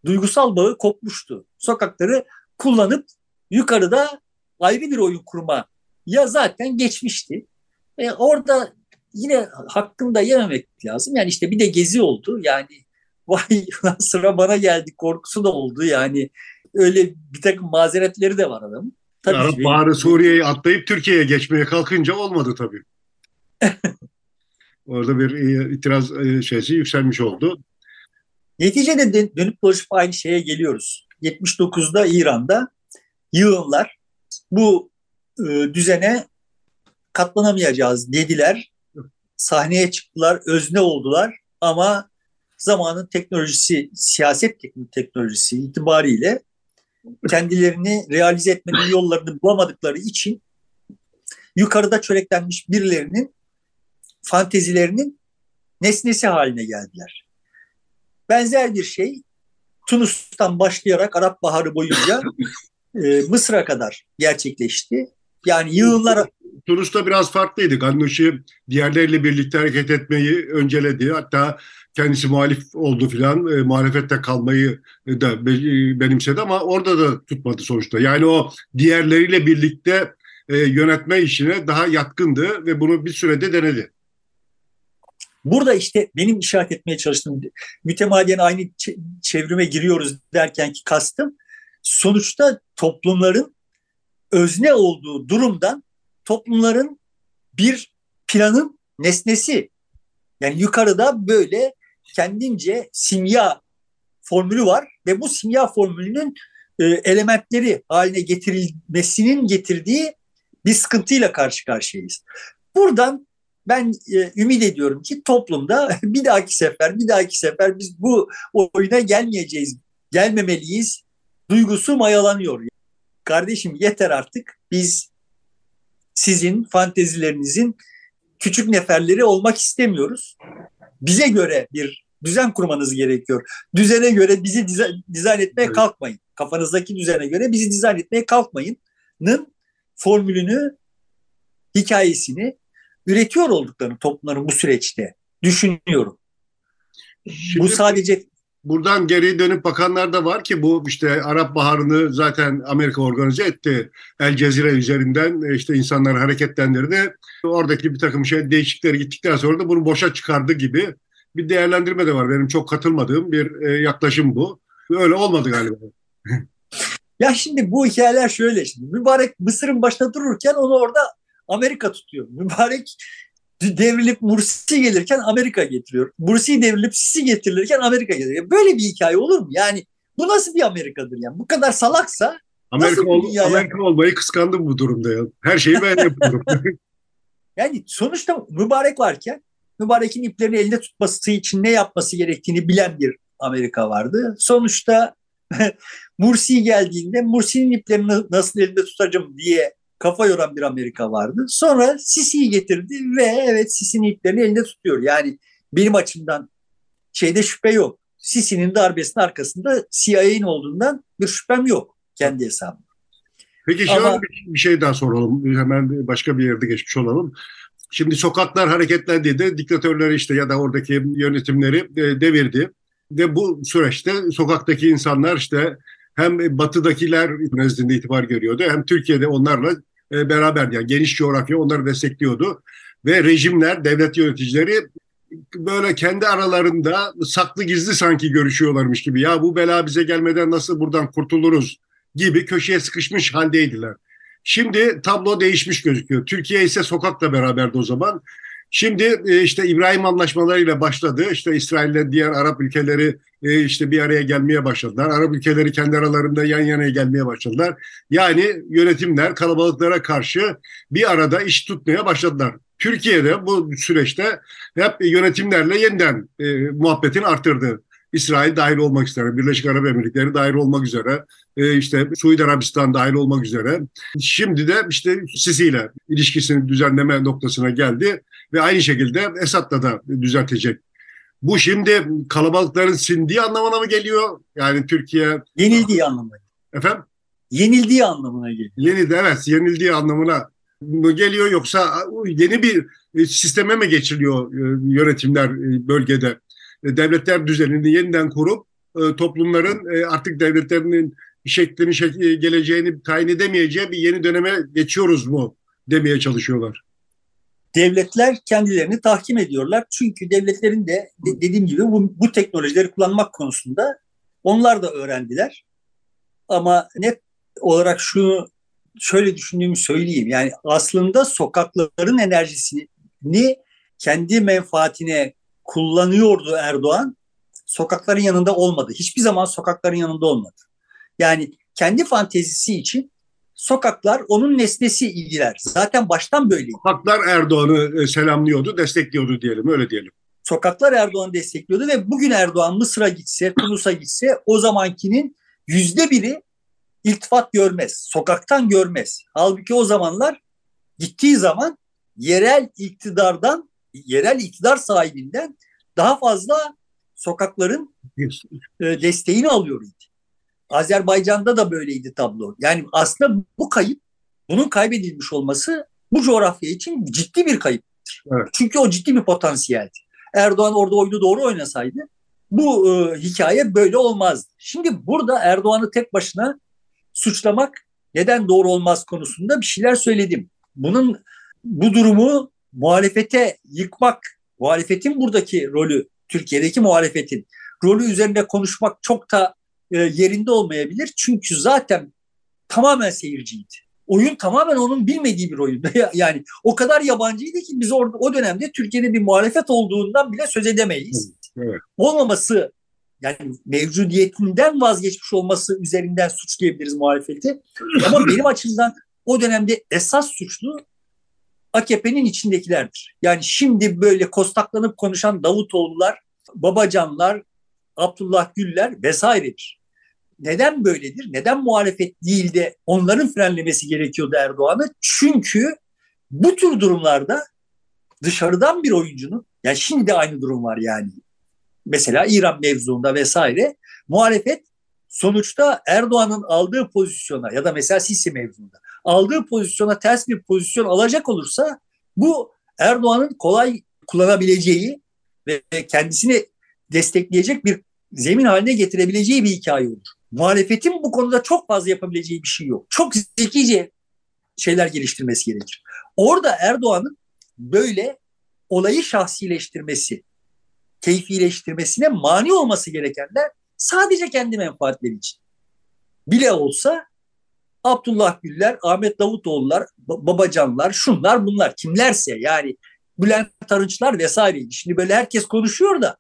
duygusal bağı kopmuştu. Sokakları kullanıp yukarıda ayrı bir oyun kurma ya zaten geçmişti. E orada yine hakkını da yememek lazım. Yani işte bir de gezi oldu. Yani [LAUGHS] vay sıra bana geldi korkusu da oldu. Yani öyle bir takım mazeretleri de var adamın. Tabii Arap Baharı Suriye'yi atlayıp Türkiye'ye geçmeye kalkınca olmadı tabii. [LAUGHS] Orada bir e, itiraz e, şeysi yükselmiş oldu. Neticede dönüp dolaşıp aynı şeye geliyoruz. 79'da İran'da yığınlar bu e, düzene katlanamayacağız dediler. Sahneye çıktılar, özne oldular ama zamanın teknolojisi, siyaset teknolojisi itibariyle kendilerini realize etmenin yollarını bulamadıkları için yukarıda çöreklenmiş birilerinin fantezilerinin nesnesi haline geldiler. Benzer bir şey Tunus'tan başlayarak Arap Baharı boyunca e, Mısır'a kadar gerçekleşti. Yani yığınlar... Tunus'ta biraz farklıydı. Gannuşi diğerleriyle birlikte hareket etmeyi önceledi. Hatta kendisi muhalif oldu filan. E, muhalefette kalmayı da benimsedi ama orada da tutmadı sonuçta. Yani o diğerleriyle birlikte e, yönetme işine daha yatkındı ve bunu bir sürede denedi. Burada işte benim işaret etmeye çalıştığım mütemadiyen aynı çevrime giriyoruz derken ki kastım sonuçta toplumların özne olduğu durumdan toplumların bir planın nesnesi. Yani yukarıda böyle kendince simya formülü var ve bu simya formülünün e, elementleri haline getirilmesinin getirdiği bir sıkıntıyla karşı karşıyayız. Buradan ben e, ümit ediyorum ki toplumda [LAUGHS] bir dahaki sefer, bir dahaki sefer biz bu oyuna gelmeyeceğiz, gelmemeliyiz duygusu mayalanıyor. Kardeşim yeter artık biz sizin fantezilerinizin küçük neferleri olmak istemiyoruz. Bize göre bir düzen kurmanız gerekiyor. Düzene göre bizi dizayn, dizayn etmeye evet. kalkmayın. Kafanızdaki düzene göre bizi dizayn etmeye kalkmayın'ın formülünü, hikayesini üretiyor olduklarını toplumların bu süreçte düşünüyorum. Şimdi, bu sadece buradan geri dönüp bakanlar da var ki bu işte Arap Baharı'nı zaten Amerika organize etti. El Cezire üzerinden e, işte insanları hareketlendirdi. Oradaki bir takım şey değişiklikleri gittikten sonra da bunu boşa çıkardı gibi bir değerlendirme de var. Benim çok katılmadığım bir e, yaklaşım bu. Öyle olmadı galiba. [LAUGHS] ya şimdi bu hikayeler şöyle şimdi. Mübarek Mısır'ın başında dururken onu orada Amerika tutuyor. Mübarek devrilip Mursi gelirken Amerika getiriyor. Mursi devrilip Sisi getirilirken Amerika getiriyor. Böyle bir hikaye olur mu? Yani bu nasıl bir Amerika'dır yani? Bu kadar salaksa Amerika, ol, Amerika olmayı kıskandım bu durumda ya. Her şeyi ben yapıyorum. [LAUGHS] yani sonuçta mübarek varken mübarekin iplerini elde tutması için ne yapması gerektiğini bilen bir Amerika vardı. Sonuçta [LAUGHS] Mursi geldiğinde Mursi'nin iplerini nasıl elinde tutacağım diye kafa yoran bir Amerika vardı. Sonra Sisi'yi getirdi ve evet Sisi'nin iplerini elinde tutuyor. Yani benim açımdan şeyde şüphe yok. Sisi'nin darbesinin arkasında CIA'nin olduğundan bir şüphem yok kendi hesabım. Peki şöyle Ama, bir şey daha soralım. Hemen başka bir yerde geçmiş olalım. Şimdi sokaklar hareketlendi diktatörleri işte ya da oradaki yönetimleri e, devirdi. Ve bu süreçte sokaktaki insanlar işte hem batıdakiler nezdinde itibar görüyordu hem Türkiye'de onlarla e, beraber yani geniş coğrafya onları destekliyordu. Ve rejimler, devlet yöneticileri böyle kendi aralarında saklı gizli sanki görüşüyorlarmış gibi. Ya bu bela bize gelmeden nasıl buradan kurtuluruz gibi köşeye sıkışmış haldeydiler. Şimdi tablo değişmiş gözüküyor. Türkiye ise sokakla beraberdi o zaman. Şimdi e, işte İbrahim anlaşmalarıyla başladı. İşte İsrail'le diğer Arap ülkeleri e, işte bir araya gelmeye başladılar. Arap ülkeleri kendi aralarında yan yana gelmeye başladılar. Yani yönetimler kalabalıklara karşı bir arada iş tutmaya başladılar. Türkiye'de bu süreçte hep yönetimlerle yeniden e, muhabbetin arttırdı. İsrail dahil olmak üzere, Birleşik Arap Emirlikleri dahil olmak üzere, e, işte Suudi Arabistan dahil olmak üzere. Şimdi de işte Sisi ile ilişkisini düzenleme noktasına geldi ve aynı şekilde Esad'la da düzeltecek. Bu şimdi kalabalıkların sindiği anlamına mı geliyor? Yani Türkiye... Yenildiği anlamına. Efendim? Yenildiği anlamına geliyor. Yenildi evet yenildiği anlamına mı geliyor yoksa yeni bir sisteme mi geçiliyor e, yönetimler e, bölgede? E, devletler düzenini yeniden kurup toplumların artık devletlerinin şeklini geleceğini tayin edemeyeceği bir yeni döneme geçiyoruz mu demeye çalışıyorlar devletler kendilerini tahkim ediyorlar. Çünkü devletlerin de dediğim gibi bu, bu teknolojileri kullanmak konusunda onlar da öğrendiler. Ama net olarak şunu şöyle düşündüğümü söyleyeyim. Yani aslında sokakların enerjisini kendi menfaatine kullanıyordu Erdoğan. Sokakların yanında olmadı. Hiçbir zaman sokakların yanında olmadı. Yani kendi fantezisi için sokaklar onun nesnesi ilgiler. Zaten baştan böyleydi. Sokaklar Erdoğan'ı e, selamlıyordu, destekliyordu diyelim, öyle diyelim. Sokaklar Erdoğan'ı destekliyordu ve bugün Erdoğan Mısır'a gitse, Tunus'a gitse o zamankinin yüzde biri iltifat görmez, sokaktan görmez. Halbuki o zamanlar gittiği zaman yerel iktidardan, yerel iktidar sahibinden daha fazla sokakların e, desteğini alıyordu. Azerbaycan'da da böyleydi tablo. Yani aslında bu kayıp, bunun kaybedilmiş olması bu coğrafya için ciddi bir kayıptır. Evet. Çünkü o ciddi bir potansiyeldi. Erdoğan orada oyunu doğru oynasaydı bu e, hikaye böyle olmazdı. Şimdi burada Erdoğan'ı tek başına suçlamak neden doğru olmaz konusunda bir şeyler söyledim. Bunun bu durumu muhalefete yıkmak muhalefetin buradaki rolü, Türkiye'deki muhalefetin rolü üzerinde konuşmak çok da e, yerinde olmayabilir. Çünkü zaten tamamen seyirciydi. Oyun tamamen onun bilmediği bir oyundu. [LAUGHS] Yani o kadar yabancıydı ki biz orada o dönemde Türkiye'de bir muhalefet olduğundan bile söz edemeyiz. Evet. Olmaması yani mevcudiyetinden vazgeçmiş olması üzerinden suçlayabiliriz muhalefeti. [CLEARS THROAT] Ama benim açımdan o dönemde esas suçlu AKP'nin içindekilerdir. Yani şimdi böyle kostaklanıp konuşan Davutoğullar, Babacanlar, Abdullah Güller vesairedir. Neden böyledir? Neden muhalefet değil de onların frenlemesi gerekiyordu Erdoğan'ı? Çünkü bu tür durumlarda dışarıdan bir oyuncunun, yani şimdi de aynı durum var yani. Mesela İran mevzuunda vesaire muhalefet sonuçta Erdoğan'ın aldığı pozisyona ya da mesela Sisi mevzuunda aldığı pozisyona ters bir pozisyon alacak olursa bu Erdoğan'ın kolay kullanabileceği ve kendisini destekleyecek bir zemin haline getirebileceği bir hikaye olur. Muhalefetin bu konuda çok fazla yapabileceği bir şey yok. Çok zekice şeyler geliştirmesi gerekir. Orada Erdoğan'ın böyle olayı şahsileştirmesi, keyfileştirmesine mani olması gerekenler sadece kendi menfaatleri için. Bile olsa Abdullah Güller, Ahmet Davutoğullar, Babacanlar, şunlar bunlar kimlerse yani Bülent Arınçlar vesaire. Şimdi böyle herkes konuşuyor da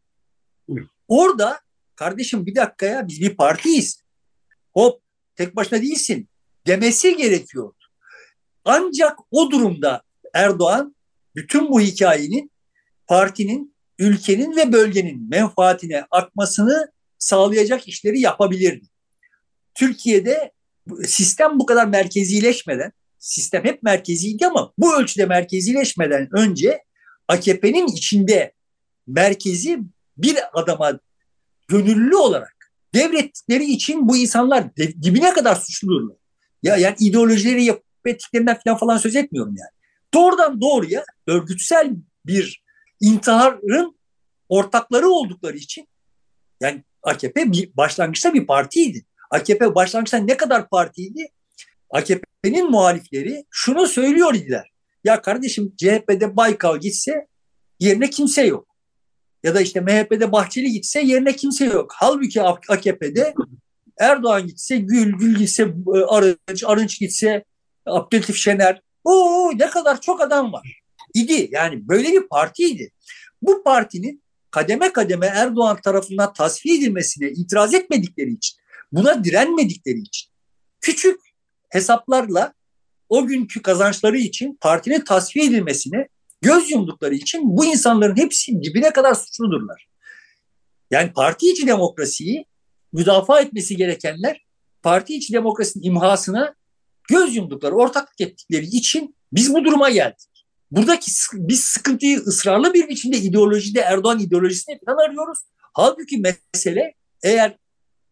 orada kardeşim bir dakika ya biz bir partiyiz. Hop tek başına değilsin demesi gerekiyor. Ancak o durumda Erdoğan bütün bu hikayenin partinin, ülkenin ve bölgenin menfaatine akmasını sağlayacak işleri yapabilirdi. Türkiye'de sistem bu kadar merkezileşmeden, sistem hep merkeziydi ama bu ölçüde merkezileşmeden önce AKP'nin içinde merkezi bir adama gönüllü olarak devrettikleri için bu insanlar dibine kadar suçludurlar. Ya yani ideolojileri yapıp ettiklerinden falan falan söz etmiyorum yani. Doğrudan doğruya örgütsel bir intiharın ortakları oldukları için yani AKP bir başlangıçta bir partiydi. AKP başlangıçta ne kadar partiydi? AKP'nin muhalifleri şunu söylüyor idiler. Ya kardeşim CHP'de Baykal gitse yerine kimse yok. Ya da işte MHP'de Bahçeli gitse yerine kimse yok. Halbuki AKP'de Erdoğan gitse Gül, Gül gitse e, Arınç, Arınç gitse Abdülhatif Şener. Oo ne kadar çok adam var. İdi yani böyle bir partiydi. Bu partinin kademe kademe Erdoğan tarafından tasfiye edilmesine itiraz etmedikleri için Buna direnmedikleri için küçük hesaplarla o günkü kazançları için partinin tasfiye edilmesine göz yumdukları için bu insanların hepsi dibine kadar suçludurlar. Yani parti içi demokrasiyi müdafaa etmesi gerekenler parti içi demokrasinin imhasına göz yumdukları, ortaklık ettikleri için biz bu duruma geldik. Buradaki biz sıkıntıyı ısrarlı bir biçimde ideolojide Erdoğan ideolojisine falan arıyoruz. Halbuki mesele eğer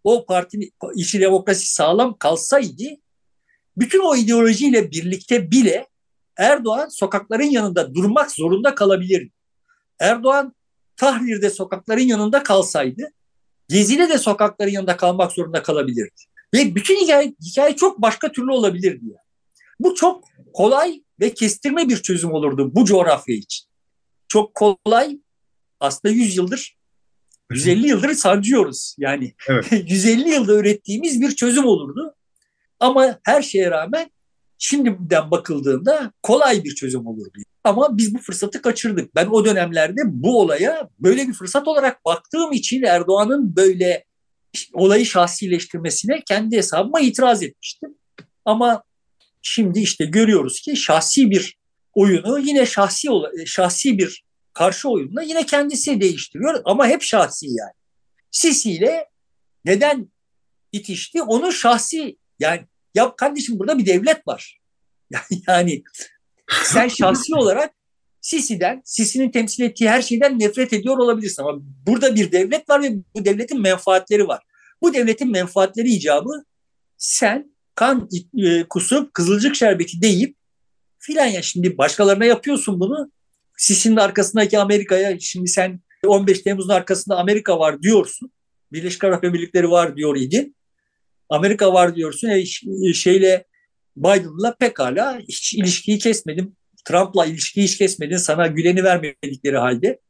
o partinin işi demokrasi sağlam kalsaydı bütün o ideolojiyle birlikte bile Erdoğan sokakların yanında durmak zorunda kalabilirdi. Erdoğan Tahrir'de sokakların yanında kalsaydı Gezi'de de sokakların yanında kalmak zorunda kalabilirdi. Ve bütün hikaye, hikaye çok başka türlü olabilirdi. Yani. Bu çok kolay ve kestirme bir çözüm olurdu bu coğrafya için. Çok kolay aslında 100 yıldır 150 yıldır sancıyoruz. Yani evet. [LAUGHS] 150 yılda ürettiğimiz bir çözüm olurdu. Ama her şeye rağmen şimdiden bakıldığında kolay bir çözüm olurdu. Ama biz bu fırsatı kaçırdık. Ben o dönemlerde bu olaya böyle bir fırsat olarak baktığım için Erdoğan'ın böyle olayı şahsileştirmesine kendi hesabıma itiraz etmiştim. Ama şimdi işte görüyoruz ki şahsi bir oyunu yine şahsi şahsi bir karşı oyunla yine kendisi değiştiriyor ama hep şahsi yani. Sisi ile neden itişti? Onun şahsi yani ya kardeşim burada bir devlet var. [LAUGHS] Yani, sen şahsi olarak Sisi'den, Sisi'nin temsil ettiği her şeyden nefret ediyor olabilirsin ama burada bir devlet var ve bu devletin menfaatleri var. Bu devletin menfaatleri icabı sen kan e, kusup kızılcık şerbeti deyip filan ya şimdi başkalarına yapıyorsun bunu Sisi'nin arkasındaki Amerika'ya şimdi sen 15 Temmuz'un arkasında Amerika var diyorsun. Birleşik Arap Emirlikleri var diyor idin. Amerika var diyorsun. E, şeyle Biden'la pekala hiç ilişkiyi kesmedim. Trump'la ilişkiyi hiç kesmedin. Sana güleni vermedikleri halde.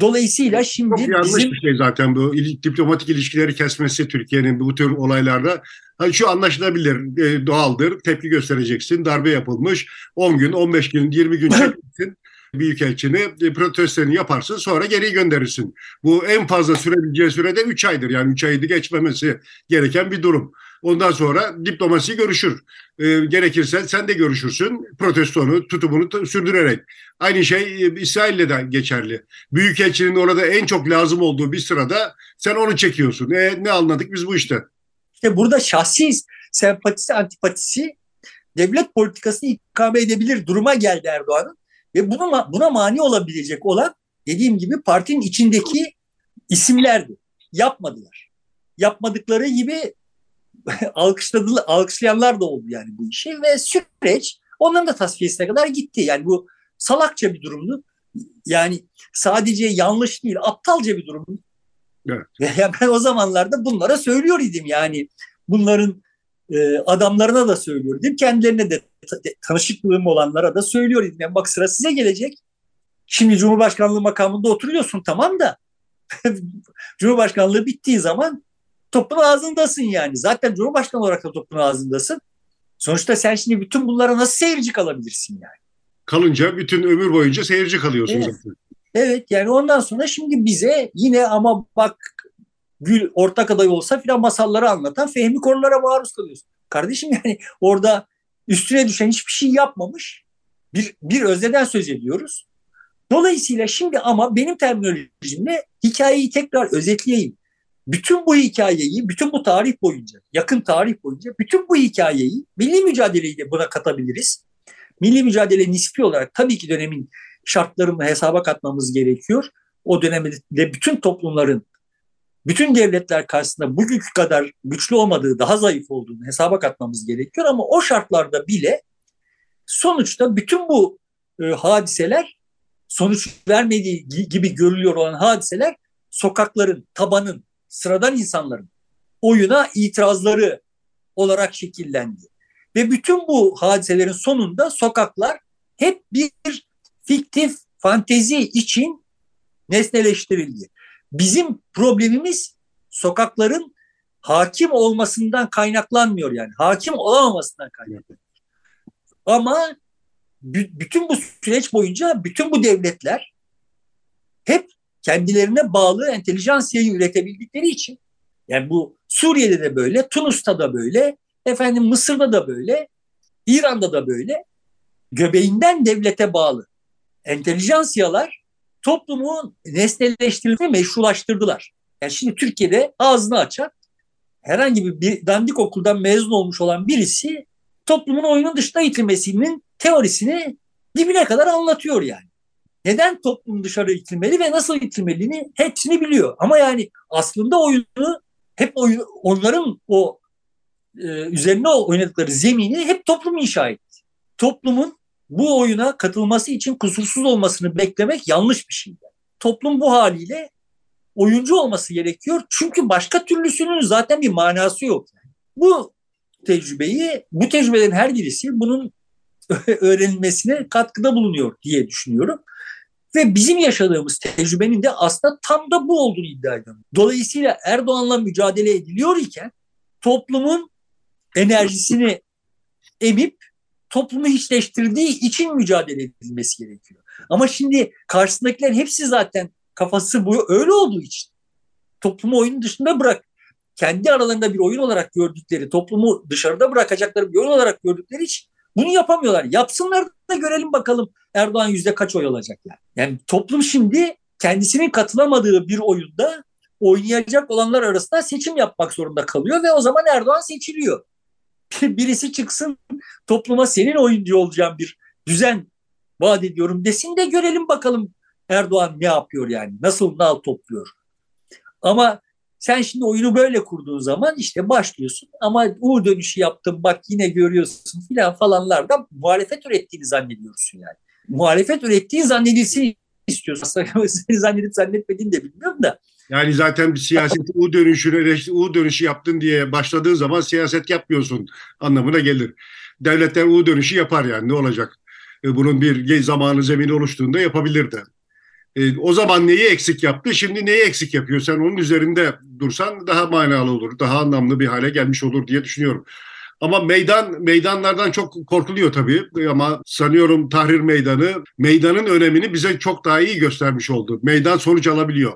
Dolayısıyla şimdi Çok yanlış bizim... bir şey zaten bu diplomatik ilişkileri kesmesi Türkiye'nin bu tür olaylarda. Hani şu anlaşılabilir, e, doğaldır, tepki göstereceksin, darbe yapılmış, 10 gün, 15 gün, 20 gün [LAUGHS] çekilsin. Büyükelçini e, protestlerini yaparsın sonra geri gönderirsin. Bu en fazla sürebileceği sürede 3 aydır. Yani 3 ayı geçmemesi gereken bir durum. Ondan sonra diplomasi görüşür. E, gerekirse sen de görüşürsün. Protestonu, tutumunu sürdürerek. Aynı şey e, İsrail'le de geçerli. Büyükelçinin orada en çok lazım olduğu bir sırada sen onu çekiyorsun. E, ne anladık biz bu işte? İşte burada şahsi sempatisi, antipatisi devlet politikasını ikame edebilir duruma geldi Erdoğan'ın. Ve buna, buna mani olabilecek olan dediğim gibi partinin içindeki isimlerdi. Yapmadılar. Yapmadıkları gibi [LAUGHS] alkışladılar, alkışlayanlar da oldu yani bu işi ve süreç onların da tasfiyesine kadar gitti. Yani bu salakça bir durumdu. Yani sadece yanlış değil, aptalca bir durumdu. Evet. [LAUGHS] Ve ben o zamanlarda bunlara söylüyor idim yani. Bunların e, adamlarına da söylüyor idim. Kendilerine de tanışıklığım olanlara da söylüyor idim. Yani bak sıra size gelecek. Şimdi Cumhurbaşkanlığı makamında oturuyorsun tamam da [LAUGHS] Cumhurbaşkanlığı bittiği zaman topun ağzındasın yani. Zaten Cumhurbaşkanı olarak da topun ağzındasın. Sonuçta sen şimdi bütün bunlara nasıl seyirci kalabilirsin yani? Kalınca bütün ömür boyunca seyirci kalıyorsun evet. zaten. Evet yani ondan sonra şimdi bize yine ama bak Gül ortak aday olsa filan masalları anlatan Fehmi Korular'a maruz kalıyorsun. Kardeşim yani orada üstüne düşen hiçbir şey yapmamış bir, bir özneden söz ediyoruz. Dolayısıyla şimdi ama benim terminolojimle hikayeyi tekrar özetleyeyim. Bütün bu hikayeyi, bütün bu tarih boyunca, yakın tarih boyunca bütün bu hikayeyi milli mücadeleyi de buna katabiliriz. Milli mücadele nispi olarak tabii ki dönemin şartlarını hesaba katmamız gerekiyor. O dönemde bütün toplumların, bütün devletler karşısında bugünkü kadar güçlü olmadığı, daha zayıf olduğunu hesaba katmamız gerekiyor. Ama o şartlarda bile sonuçta bütün bu e, hadiseler sonuç vermediği gibi görülüyor olan hadiseler sokakların, tabanın, sıradan insanların oyuna itirazları olarak şekillendi. Ve bütün bu hadiselerin sonunda sokaklar hep bir fiktif fantezi için nesneleştirildi. Bizim problemimiz sokakların hakim olmasından kaynaklanmıyor yani. Hakim olamamasından kaynaklanıyor. Ama bütün bu süreç boyunca bütün bu devletler hep kendilerine bağlı entelijansiyayı üretebildikleri için yani bu Suriye'de de böyle, Tunus'ta da böyle, efendim Mısır'da da böyle, İran'da da böyle göbeğinden devlete bağlı entelijansiyalar toplumu nesneleştirme meşrulaştırdılar. Yani şimdi Türkiye'de ağzını açan herhangi bir dandik okuldan mezun olmuş olan birisi toplumun oyunun dışına itilmesinin teorisini dibine kadar anlatıyor yani. Neden toplum dışarı itilmeli ve nasıl itilmeliğini hepsini biliyor. Ama yani aslında oyunu hep oyun, onların o e, üzerine oynadıkları zemini hep toplum inşa etti. Toplumun bu oyuna katılması için kusursuz olmasını beklemek yanlış bir şey. Toplum bu haliyle oyuncu olması gerekiyor. Çünkü başka türlüsünün zaten bir manası yok. Bu tecrübeyi, bu tecrübelerin her birisi bunun [LAUGHS] öğrenilmesine katkıda bulunuyor diye düşünüyorum. Ve bizim yaşadığımız tecrübenin de aslında tam da bu olduğunu iddia ediyorum. Dolayısıyla Erdoğan'la mücadele ediliyor iken toplumun enerjisini emip toplumu hiçleştirdiği için mücadele edilmesi gerekiyor. Ama şimdi karşısındakiler hepsi zaten kafası bu öyle olduğu için toplumu oyunun dışında bırak kendi aralarında bir oyun olarak gördükleri, toplumu dışarıda bırakacakları bir oyun olarak gördükleri için bunu yapamıyorlar. Yapsınlar da görelim bakalım Erdoğan yüzde kaç oy alacak yani. Yani toplum şimdi kendisinin katılamadığı bir oyunda oynayacak olanlar arasında seçim yapmak zorunda kalıyor ve o zaman Erdoğan seçiliyor. [LAUGHS] Birisi çıksın topluma senin oyuncu olacağın bir düzen vaat ediyorum desin de görelim bakalım Erdoğan ne yapıyor yani. Nasıl nal topluyor. Ama sen şimdi oyunu böyle kurduğun zaman işte başlıyorsun ama U dönüşü yaptım bak yine görüyorsun filan falanlarda muhalefet ürettiğini zannediyorsun yani. Muhalefet ürettiğin zannedilsin istiyorsun. Aslında [LAUGHS] zannedip zannetmediğini de bilmiyorum da. Yani zaten bir siyaset U dönüşünü U dönüşü yaptın diye başladığın zaman siyaset yapmıyorsun anlamına gelir. Devletler U dönüşü yapar yani ne olacak? E, bunun bir zamanı zemini oluştuğunda yapabilir de. E, o zaman neyi eksik yaptı, şimdi neyi eksik yapıyor? Sen onun üzerinde dursan daha manalı olur, daha anlamlı bir hale gelmiş olur diye düşünüyorum. Ama meydan meydanlardan çok korkuluyor tabii ama sanıyorum Tahrir Meydanı meydanın önemini bize çok daha iyi göstermiş oldu. Meydan sonuç alabiliyor.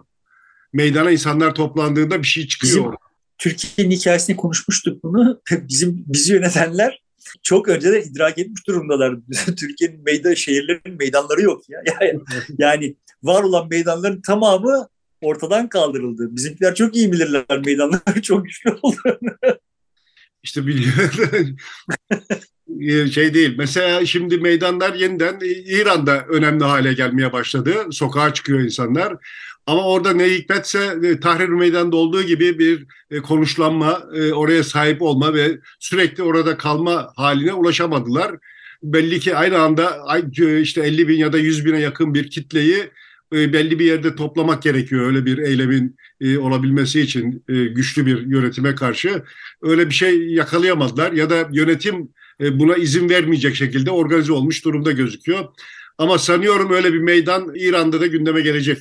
Meydana insanlar toplandığında bir şey çıkıyor. Bizim Türkiye'nin hikayesini konuşmuştuk bunu. [LAUGHS] Bizim bizi yönetenler çok önceden idrak etmiş durumdalar. [LAUGHS] Türkiye'nin meydan şehirlerin meydanları yok ya. [LAUGHS] Yani, yani var olan meydanların tamamı ortadan kaldırıldı. Bizimkiler çok iyi bilirler meydanlar çok güçlü olduğunu. İşte biliyorum. [LAUGHS] şey değil. Mesela şimdi meydanlar yeniden İran'da önemli hale gelmeye başladı. Sokağa çıkıyor insanlar. Ama orada ne hikmetse e, Tahrir Meydanı'nda olduğu gibi bir e, konuşlanma, e, oraya sahip olma ve sürekli orada kalma haline ulaşamadılar. Belli ki aynı anda işte 50 bin ya da 100 bine yakın bir kitleyi belli bir yerde toplamak gerekiyor öyle bir eylemin olabilmesi için güçlü bir yönetime karşı. Öyle bir şey yakalayamadılar ya da yönetim buna izin vermeyecek şekilde organize olmuş durumda gözüküyor. Ama sanıyorum öyle bir meydan İran'da da gündeme gelecek.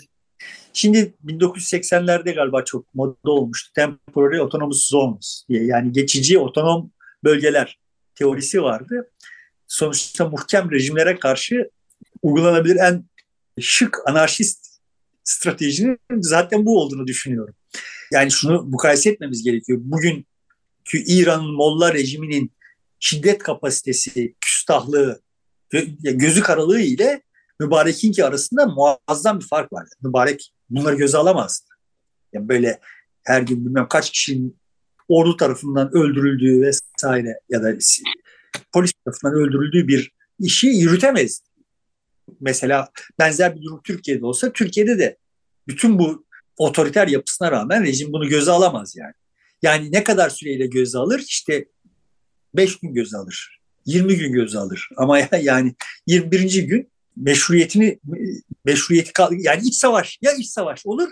Şimdi 1980'lerde galiba çok moda olmuştu. Temporary Autonomous Zones diye yani geçici otonom bölgeler teorisi vardı. Sonuçta muhkem rejimlere karşı uygulanabilir en şık anarşist stratejinin zaten bu olduğunu düşünüyorum. Yani şunu mukayese etmemiz gerekiyor. Bugünkü İran'ın Molla rejiminin şiddet kapasitesi, küstahlığı, gözü karalığı ile Mübarek'inki arasında muazzam bir fark var. Mübarek bunları göze alamazdı. Yani böyle her gün bilmem kaç kişinin ordu tarafından öldürüldüğü vesaire ya da polis tarafından öldürüldüğü bir işi yürütemezdi. Mesela benzer bir durum Türkiye'de olsa Türkiye'de de bütün bu otoriter yapısına rağmen rejim bunu göze alamaz yani. Yani ne kadar süreyle göze alır? İşte 5 gün göze alır. 20 gün göze alır. Ama yani 21. gün meşruiyetini meşruiyeti yani iç savaş ya iç savaş olur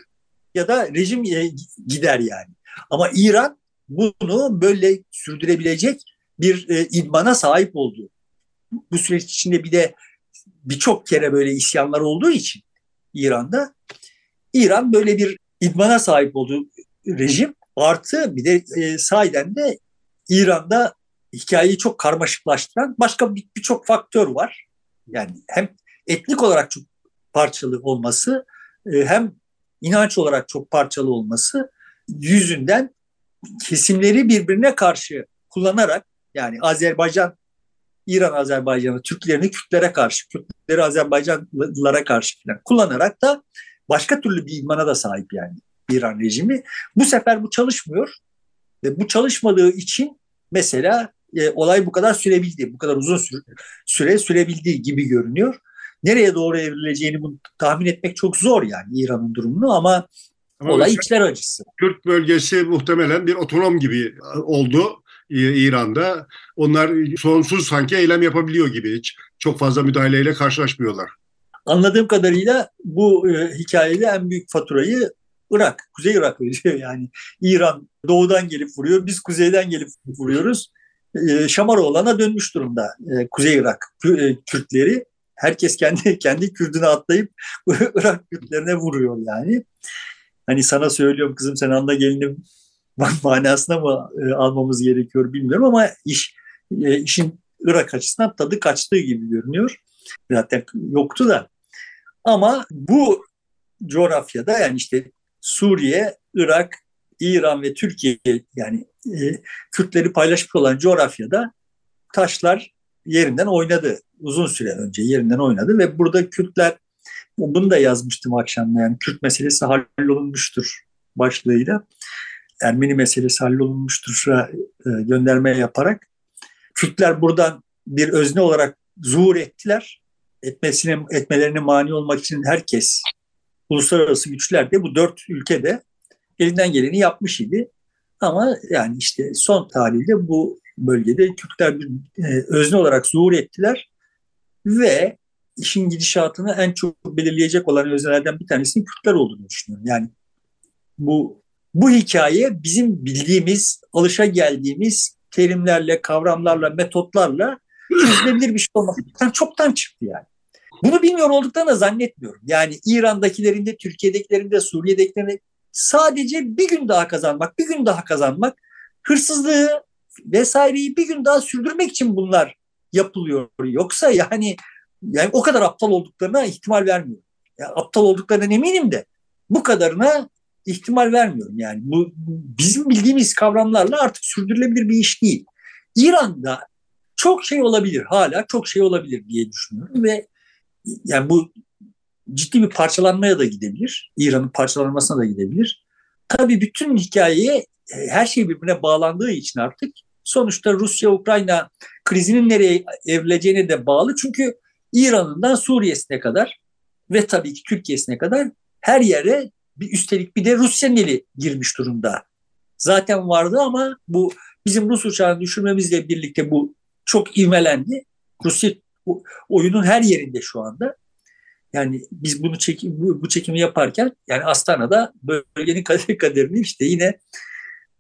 ya da rejim e, gider yani. Ama İran bunu böyle sürdürebilecek bir e, idmana sahip oldu. Bu süreç içinde bir de birçok kere böyle isyanlar olduğu için İran'da İran böyle bir idmana sahip olduğu rejim artı bir de e, sahiden de İran'da hikayeyi çok karmaşıklaştıran başka birçok bir faktör var. Yani hem etnik olarak çok parçalı olması e, hem inanç olarak çok parçalı olması yüzünden kesimleri birbirine karşı kullanarak yani Azerbaycan İran Azerbaycan'ı Türklerini Kürtlere karşı, Kürtleri Azerbaycanlılara karşı falan kullanarak da başka türlü bir imana da sahip yani İran rejimi. Bu sefer bu çalışmıyor ve bu çalışmadığı için mesela e, olay bu kadar sürebildi, bu kadar uzun süre, süre sürebildiği gibi görünüyor. Nereye doğru evrileceğini bunu tahmin etmek çok zor yani İran'ın durumunu ama, ama olay içler acısı. Kürt bölgesi muhtemelen bir otonom gibi oldu İran'da. Onlar sonsuz sanki eylem yapabiliyor gibi hiç çok fazla müdahaleyle karşılaşmıyorlar. Anladığım kadarıyla bu e, hikayede en büyük faturayı Irak, Kuzey Irak ödüyor [LAUGHS] yani. İran doğudan gelip vuruyor, biz kuzeyden gelip vuruyoruz. E, Şamaroğlan'a dönmüş durumda e, Kuzey Irak e, Kürtleri. Herkes kendi [LAUGHS] kendi Kürdüne atlayıp [LAUGHS] Irak Kürtlerine vuruyor yani. Hani sana söylüyorum kızım sen anda gelinim [LAUGHS] manasına mı e, almamız gerekiyor bilmiyorum ama iş e, işin Irak açısından tadı kaçtığı gibi görünüyor. Zaten yoktu da. Ama bu coğrafyada yani işte Suriye, Irak, İran ve Türkiye yani e, Kürtleri paylaşmış olan coğrafyada taşlar yerinden oynadı. Uzun süre önce yerinden oynadı ve burada Kürtler bunu da yazmıştım akşam yani Kürt meselesi hallolunmuştur başlığıyla. Ermeni meselesi hallolunmuştur e, gönderme yaparak. Kürtler buradan bir özne olarak zuhur ettiler. Etmesine, etmelerine mani olmak için herkes, uluslararası güçler de bu dört ülkede elinden geleni yapmış idi. Ama yani işte son tahlilde bu bölgede Kürtler bir e, özne olarak zuhur ettiler ve işin gidişatını en çok belirleyecek olan öznelerden bir tanesinin Kürtler olduğunu düşünüyorum. Yani bu bu hikaye bizim bildiğimiz, alışa geldiğimiz terimlerle, kavramlarla, metotlarla çözülebilir bir şey olmaktan çoktan çıktı yani. Bunu bilmiyor olduklarını zannetmiyorum. Yani İran'dakilerin de, Türkiye'dekilerin de, Suriye'dekilerin de sadece bir gün daha kazanmak, bir gün daha kazanmak, hırsızlığı vesaireyi bir gün daha sürdürmek için bunlar yapılıyor. Yoksa yani yani o kadar aptal olduklarına ihtimal vermiyorum. Yani aptal olduklarından eminim de bu kadarına ihtimal vermiyorum. Yani bu bizim bildiğimiz kavramlarla artık sürdürülebilir bir iş değil. İran'da çok şey olabilir hala çok şey olabilir diye düşünüyorum ve yani bu ciddi bir parçalanmaya da gidebilir. İran'ın parçalanmasına da gidebilir. Tabii bütün hikayeye her şey birbirine bağlandığı için artık sonuçta Rusya-Ukrayna krizinin nereye evrileceğine de bağlı. Çünkü İran'ından Suriye'sine kadar ve tabii ki Türkiye'sine kadar her yere bir üstelik bir de Rusya'nın eli girmiş durumda. Zaten vardı ama bu bizim Rus uçağını düşürmemizle birlikte bu çok ivmelendi. Rusya oyunun her yerinde şu anda. Yani biz bunu çekim, bu, bu çekimi yaparken yani Astana'da bölgenin kaderini işte yine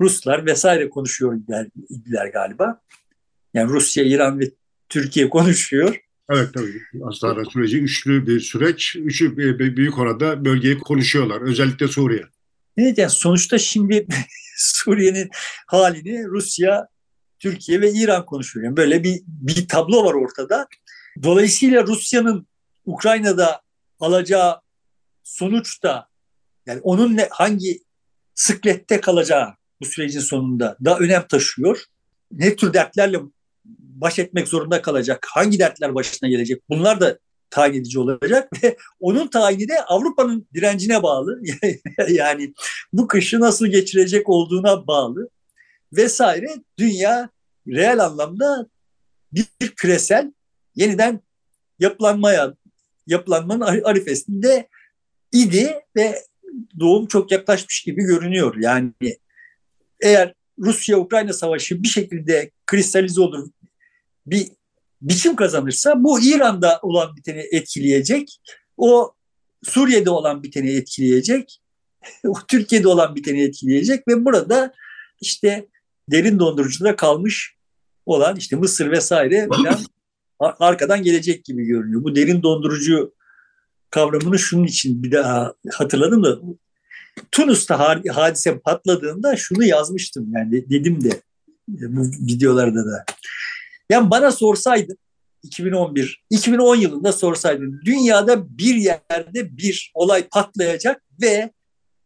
Ruslar vesaire konuşuyor idiler galiba. Yani Rusya, İran ve Türkiye konuşuyor. Evet tabii. Astana süreci üçlü bir süreç. Üçü büyük oranda bölgeyi konuşuyorlar. Özellikle Suriye. Evet yani sonuçta şimdi [LAUGHS] Suriye'nin halini Rusya, Türkiye ve İran konuşuyor. Yani böyle bir, bir tablo var ortada. Dolayısıyla Rusya'nın Ukrayna'da alacağı sonuçta yani onun ne, hangi sıklette kalacağı bu sürecin sonunda da önem taşıyor. Ne tür dertlerle baş etmek zorunda kalacak, hangi dertler başına gelecek bunlar da tayin edici olacak [LAUGHS] ve onun tayini de Avrupa'nın direncine bağlı. [LAUGHS] yani bu kışı nasıl geçirecek olduğuna bağlı vesaire. Dünya reel anlamda bir küresel yeniden yapılanmaya yapılanmanın arifesinde idi ve doğum çok yaklaşmış gibi görünüyor. Yani eğer Rusya-Ukrayna savaşı bir şekilde kristalize olur, bir biçim kazanırsa bu İran'da olan biteni etkileyecek. O Suriye'de olan biteni etkileyecek. o [LAUGHS] Türkiye'de olan biteni etkileyecek ve burada işte derin dondurucuda kalmış olan işte Mısır vesaire falan [LAUGHS] arkadan gelecek gibi görünüyor. Bu derin dondurucu kavramını şunun için bir daha hatırladım da Tunus'ta hadise patladığında şunu yazmıştım yani dedim de bu videolarda da. Yani bana sorsaydın 2011, 2010 yılında sorsaydın dünyada bir yerde bir olay patlayacak ve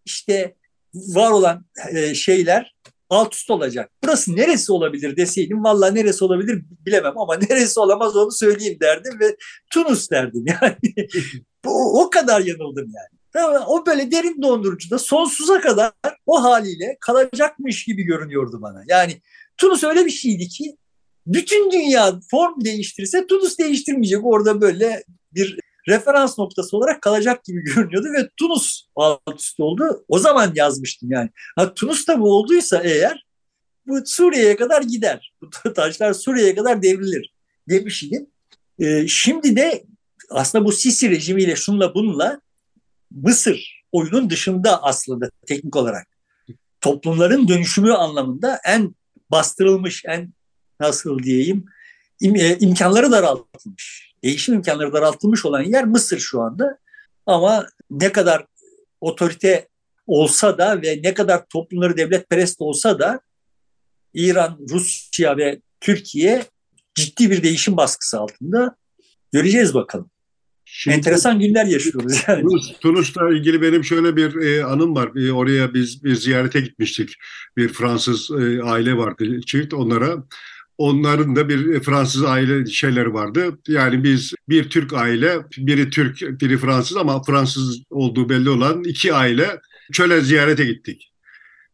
işte var olan e, şeyler alt üst olacak. Burası neresi olabilir deseydim valla neresi olabilir bilemem ama neresi olamaz onu söyleyeyim derdim ve Tunus derdim yani. [LAUGHS] o, o kadar yanıldım yani. O böyle derin dondurucuda sonsuza kadar o haliyle kalacakmış gibi görünüyordu bana. Yani Tunus öyle bir şeydi ki bütün dünya form değiştirirse Tunus değiştirmeyecek. Orada böyle bir referans noktası olarak kalacak gibi görünüyordu ve Tunus alt üst oldu. O zaman yazmıştım yani. Ha, Tunus da bu olduysa eğer bu Suriye'ye kadar gider. [LAUGHS] Bu taşlar Suriye'ye kadar devrilir demiştim. Ee, şimdi de aslında bu Sisi rejimiyle şunla bununla Mısır oyunun dışında aslında teknik olarak toplumların dönüşümü anlamında en bastırılmış, en nasıl diyeyim im, e, imkanları daraltılmış. Değişim imkanları daraltılmış olan yer Mısır şu anda. Ama ne kadar otorite olsa da ve ne kadar toplumları devletperest olsa da İran, Rusya ve Türkiye ciddi bir değişim baskısı altında. Göreceğiz bakalım. Şimdi, Enteresan günler yaşıyoruz yani. Tunus, Tunus'la ilgili benim şöyle bir e, anım var. E, oraya biz bir ziyarete gitmiştik. Bir Fransız e, aile vardı çift onlara. Onların da bir Fransız aile şeyleri vardı. Yani biz bir Türk aile, biri Türk, biri Fransız ama Fransız olduğu belli olan iki aile çöle ziyarete gittik.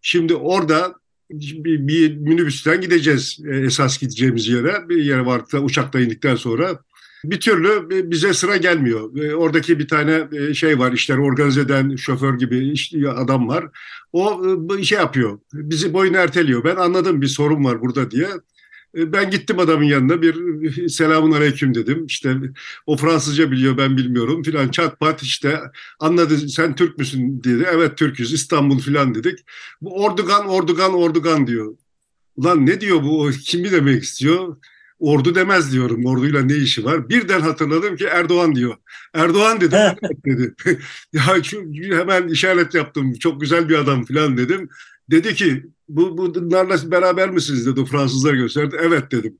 Şimdi orada bir, bir minibüsten gideceğiz e, esas gideceğimiz yere. Bir yere vardı uçakta indikten sonra bir türlü bize sıra gelmiyor. E, oradaki bir tane e, şey var, işleri organize eden şoför gibi adam var. O şey yapıyor, bizi boyun erteliyor. Ben anladım bir sorun var burada diye. E, ben gittim adamın yanına bir [LAUGHS] selamun aleyküm dedim. İşte o Fransızca biliyor ben bilmiyorum filan çat pat işte anladı sen Türk müsün dedi. Evet Türküz İstanbul filan dedik. Bu Ordugan Ordugan Ordugan diyor. Ulan ne diyor bu kimi demek istiyor? Ordu demez diyorum. Orduyla ne işi var? Birden hatırladım ki Erdoğan diyor. Erdoğan dedim. dedi. [LAUGHS] ya şu, hemen işaret yaptım. Çok güzel bir adam falan dedim. Dedi ki bu bunlarla beraber misiniz dedi Fransızlar gösterdi. Evet dedim.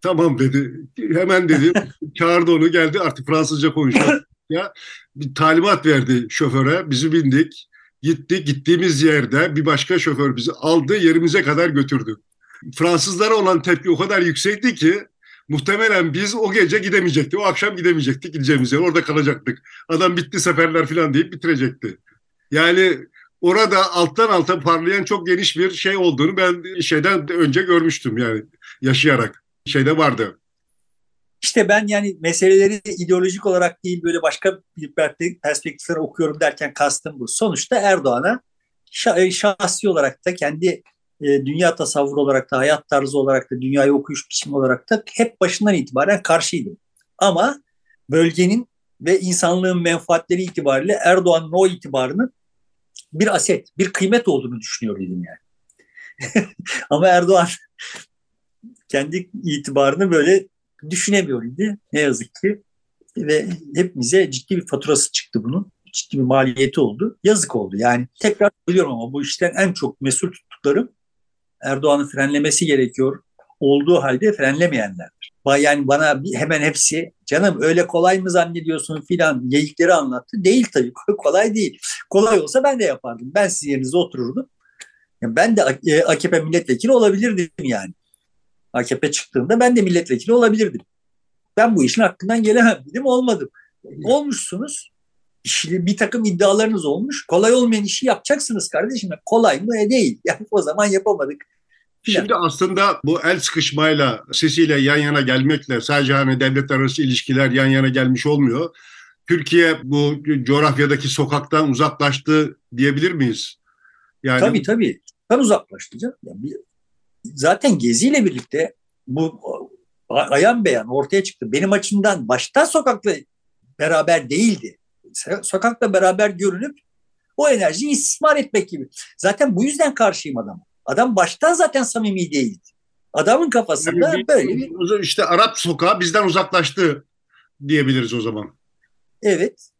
Tamam dedi. Hemen dedi. [LAUGHS] çağırdı onu geldi artık Fransızca konuşuyor. [LAUGHS] Ya bir talimat verdi şoföre. Bizi bindik. Gitti. Gittiğimiz yerde bir başka şoför bizi aldı yerimize kadar götürdü. Fransızlara olan tepki o kadar yüksekti ki muhtemelen biz o gece gidemeyecektik. O akşam gidemeyecektik gideceğimiz yer. Orada kalacaktık. Adam bitti seferler falan deyip bitirecekti. Yani orada alttan alta parlayan çok geniş bir şey olduğunu ben şeyden önce görmüştüm yani yaşayarak. Şeyde vardı. İşte ben yani meseleleri ideolojik olarak değil böyle başka bir perspektiften okuyorum derken kastım bu. Sonuçta Erdoğan'a şahsi olarak da kendi e, dünya tasavvuru olarak da hayat tarzı olarak da dünyayı okuyuş biçimi olarak da hep başından itibaren karşıydım. Ama bölgenin ve insanlığın menfaatleri itibariyle Erdoğan'ın o itibarının bir aset, bir kıymet olduğunu düşünüyor dedim yani. [LAUGHS] Ama Erdoğan [LAUGHS] kendi itibarını böyle düşünemiyor idi ne yazık ki. Ve hepimize ciddi bir faturası çıktı bunun. Ciddi bir maliyeti oldu. Yazık oldu. Yani tekrar söylüyorum ama bu işten en çok mesul tuttuklarım Erdoğan'ın frenlemesi gerekiyor olduğu halde frenlemeyenlerdir. Yani bana hemen hepsi canım öyle kolay mı zannediyorsun filan geyikleri anlattı. Değil tabii [LAUGHS] kolay değil. Kolay olsa ben de yapardım. Ben sizin yerinizde otururdum. ben de AKP milletvekili olabilirdim yani. AKP çıktığında ben de milletvekili olabilirdim. Ben bu işin hakkından gelemem dedim olmadım. Olmuşsunuz. İşli, bir takım iddialarınız olmuş. Kolay olmayan işi yapacaksınız kardeşim. Kolay mı? E değil. [LAUGHS] Yani o zaman yapamadık. Şimdi aslında bu el sıkışmayla, sesiyle yan yana gelmekle sadece hani devlet arası ilişkiler yan yana gelmiş olmuyor. Türkiye bu coğrafyadaki sokaktan uzaklaştı diyebilir miyiz? Yani... Tabii tabii. Ben uzaklaştı canım. Zaten geziyle birlikte bu ayan beyan ortaya çıktı. Benim açımdan baştan sokakla beraber değildi. Sokakla beraber görünüp o enerjiyi istismar etmek gibi. Zaten bu yüzden karşıyım adam. Adam baştan zaten samimi değildi. Adamın kafasında yani bir, böyle bir... işte Arap sokağı bizden uzaklaştı diyebiliriz o zaman. Evet.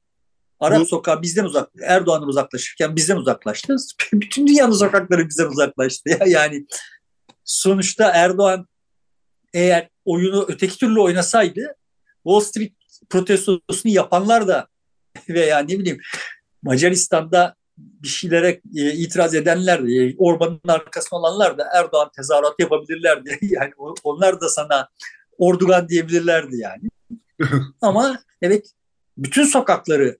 Arap bu... sokağı bizden uzak, Erdoğan'dan uzaklaşırken bizden uzaklaştı. [LAUGHS] Bütün dünyanın sokakları bizden uzaklaştı. Yani sonuçta Erdoğan eğer oyunu öteki türlü oynasaydı Wall Street protestosunu yapanlar da [LAUGHS] veya ne bileyim Macaristan'da bir şeylere e, itiraz edenler de Orban'ın arkasında olanlar da Erdoğan tezahürat yapabilirlerdi. [LAUGHS] Yani onlar da sana Ordugan diyebilirlerdi yani. [LAUGHS] Ama evet bütün sokakları,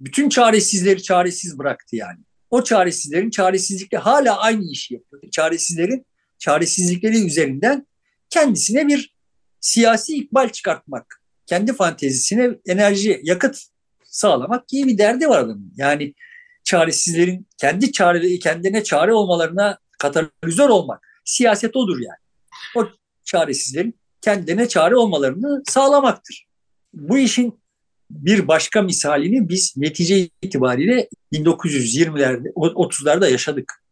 bütün çaresizleri çaresiz bıraktı yani. O çaresizlerin çaresizlikle hala aynı işi yapıyor. Çaresizlerin çaresizlikleri üzerinden kendisine bir siyasi ikbal çıkartmak, kendi fantezisine enerji, yakıt sağlamak gibi bir derdi var adamın. Yani çaresizlerin kendi çare, kendine çare olmalarına katalizör olmak. Siyaset odur yani. O çaresizlerin kendine çare olmalarını sağlamaktır. Bu işin bir başka misalini biz netice itibariyle 1920'lerde, 30'larda yaşadık.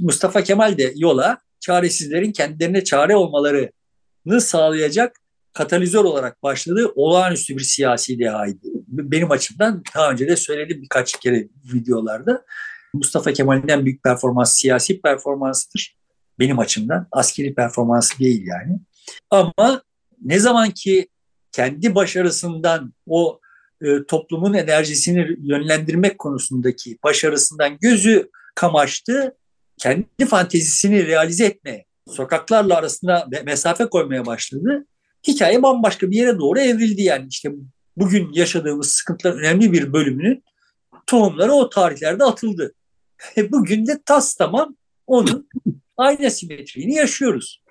Mustafa Kemal de yola çaresizlerin kendilerine çare olmalarını sağlayacak katalizör olarak başladığı olağanüstü bir siyasi dehaydı. Benim açımdan daha önce de söyledim birkaç kere videolarda. Mustafa Kemal'in en büyük performans siyasi performansıdır. Benim açımdan askeri performansı değil yani. Ama ne zaman ki kendi başarısından o e, toplumun enerjisini yönlendirmek konusundaki başarısından gözü kamaştı kendi fantezisini realize etmeye, sokaklarla arasında mesafe koymaya başladı. Hikaye bambaşka bir yere doğru evrildi yani. işte bugün yaşadığımız sıkıntıların önemli bir bölümünün tohumları o tarihlerde atıldı. [LAUGHS] Bugün de tas tamam onun [LAUGHS] aynı simetriğini yaşıyoruz.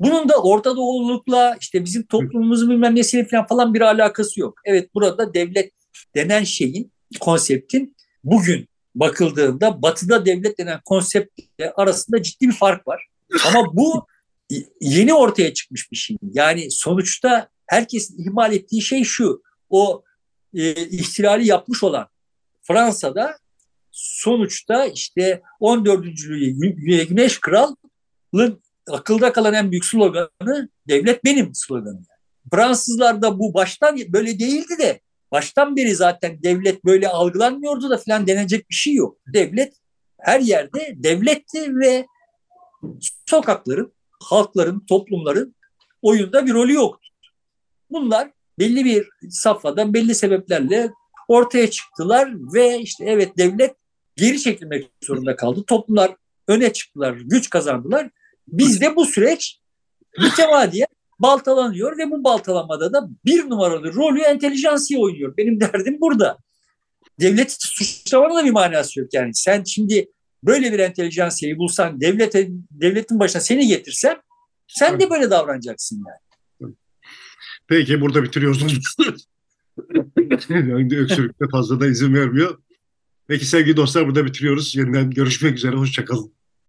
Bunun da Orta Doğululukla işte bizim toplumumuzun bilmem nesiyle falan, falan bir alakası yok. Evet burada devlet denen şeyin, konseptin bugün bakıldığında batıda devlet denen konseptle arasında ciddi bir fark var. Ama bu yeni ortaya çıkmış bir şey. Yani sonuçta herkesin ihmal ettiği şey şu. O e, ihtilali yapmış olan Fransa'da sonuçta işte 14. Güneş Kral'ın akılda kalan en büyük sloganı devlet benim sloganı. Fransızlarda bu baştan böyle değildi de baştan beri zaten devlet böyle algılanmıyordu da falan denecek bir şey yok. Devlet her yerde devletti ve sokakların, halkların, toplumların oyunda bir rolü yoktu. Bunlar belli bir safhadan belli sebeplerle ortaya çıktılar ve işte evet devlet geri çekilmek zorunda kaldı. Toplumlar öne çıktılar, güç kazandılar. Bizde bu süreç mütemadiyen baltalanıyor ve bu baltalamada da bir numaralı rolü entelijansiye oynuyor. Benim derdim burada. Devleti suçlamanın da bir manası yok yani. Sen şimdi böyle bir entelijansiyeyi bulsan, devlete, devletin başına seni getirsen sen de böyle davranacaksın yani. Peki burada bitiriyoruz. [LAUGHS] Öksürükte fazla da izin vermiyor. Peki sevgili dostlar burada bitiriyoruz. Yeniden görüşmek üzere. Hoşçakalın.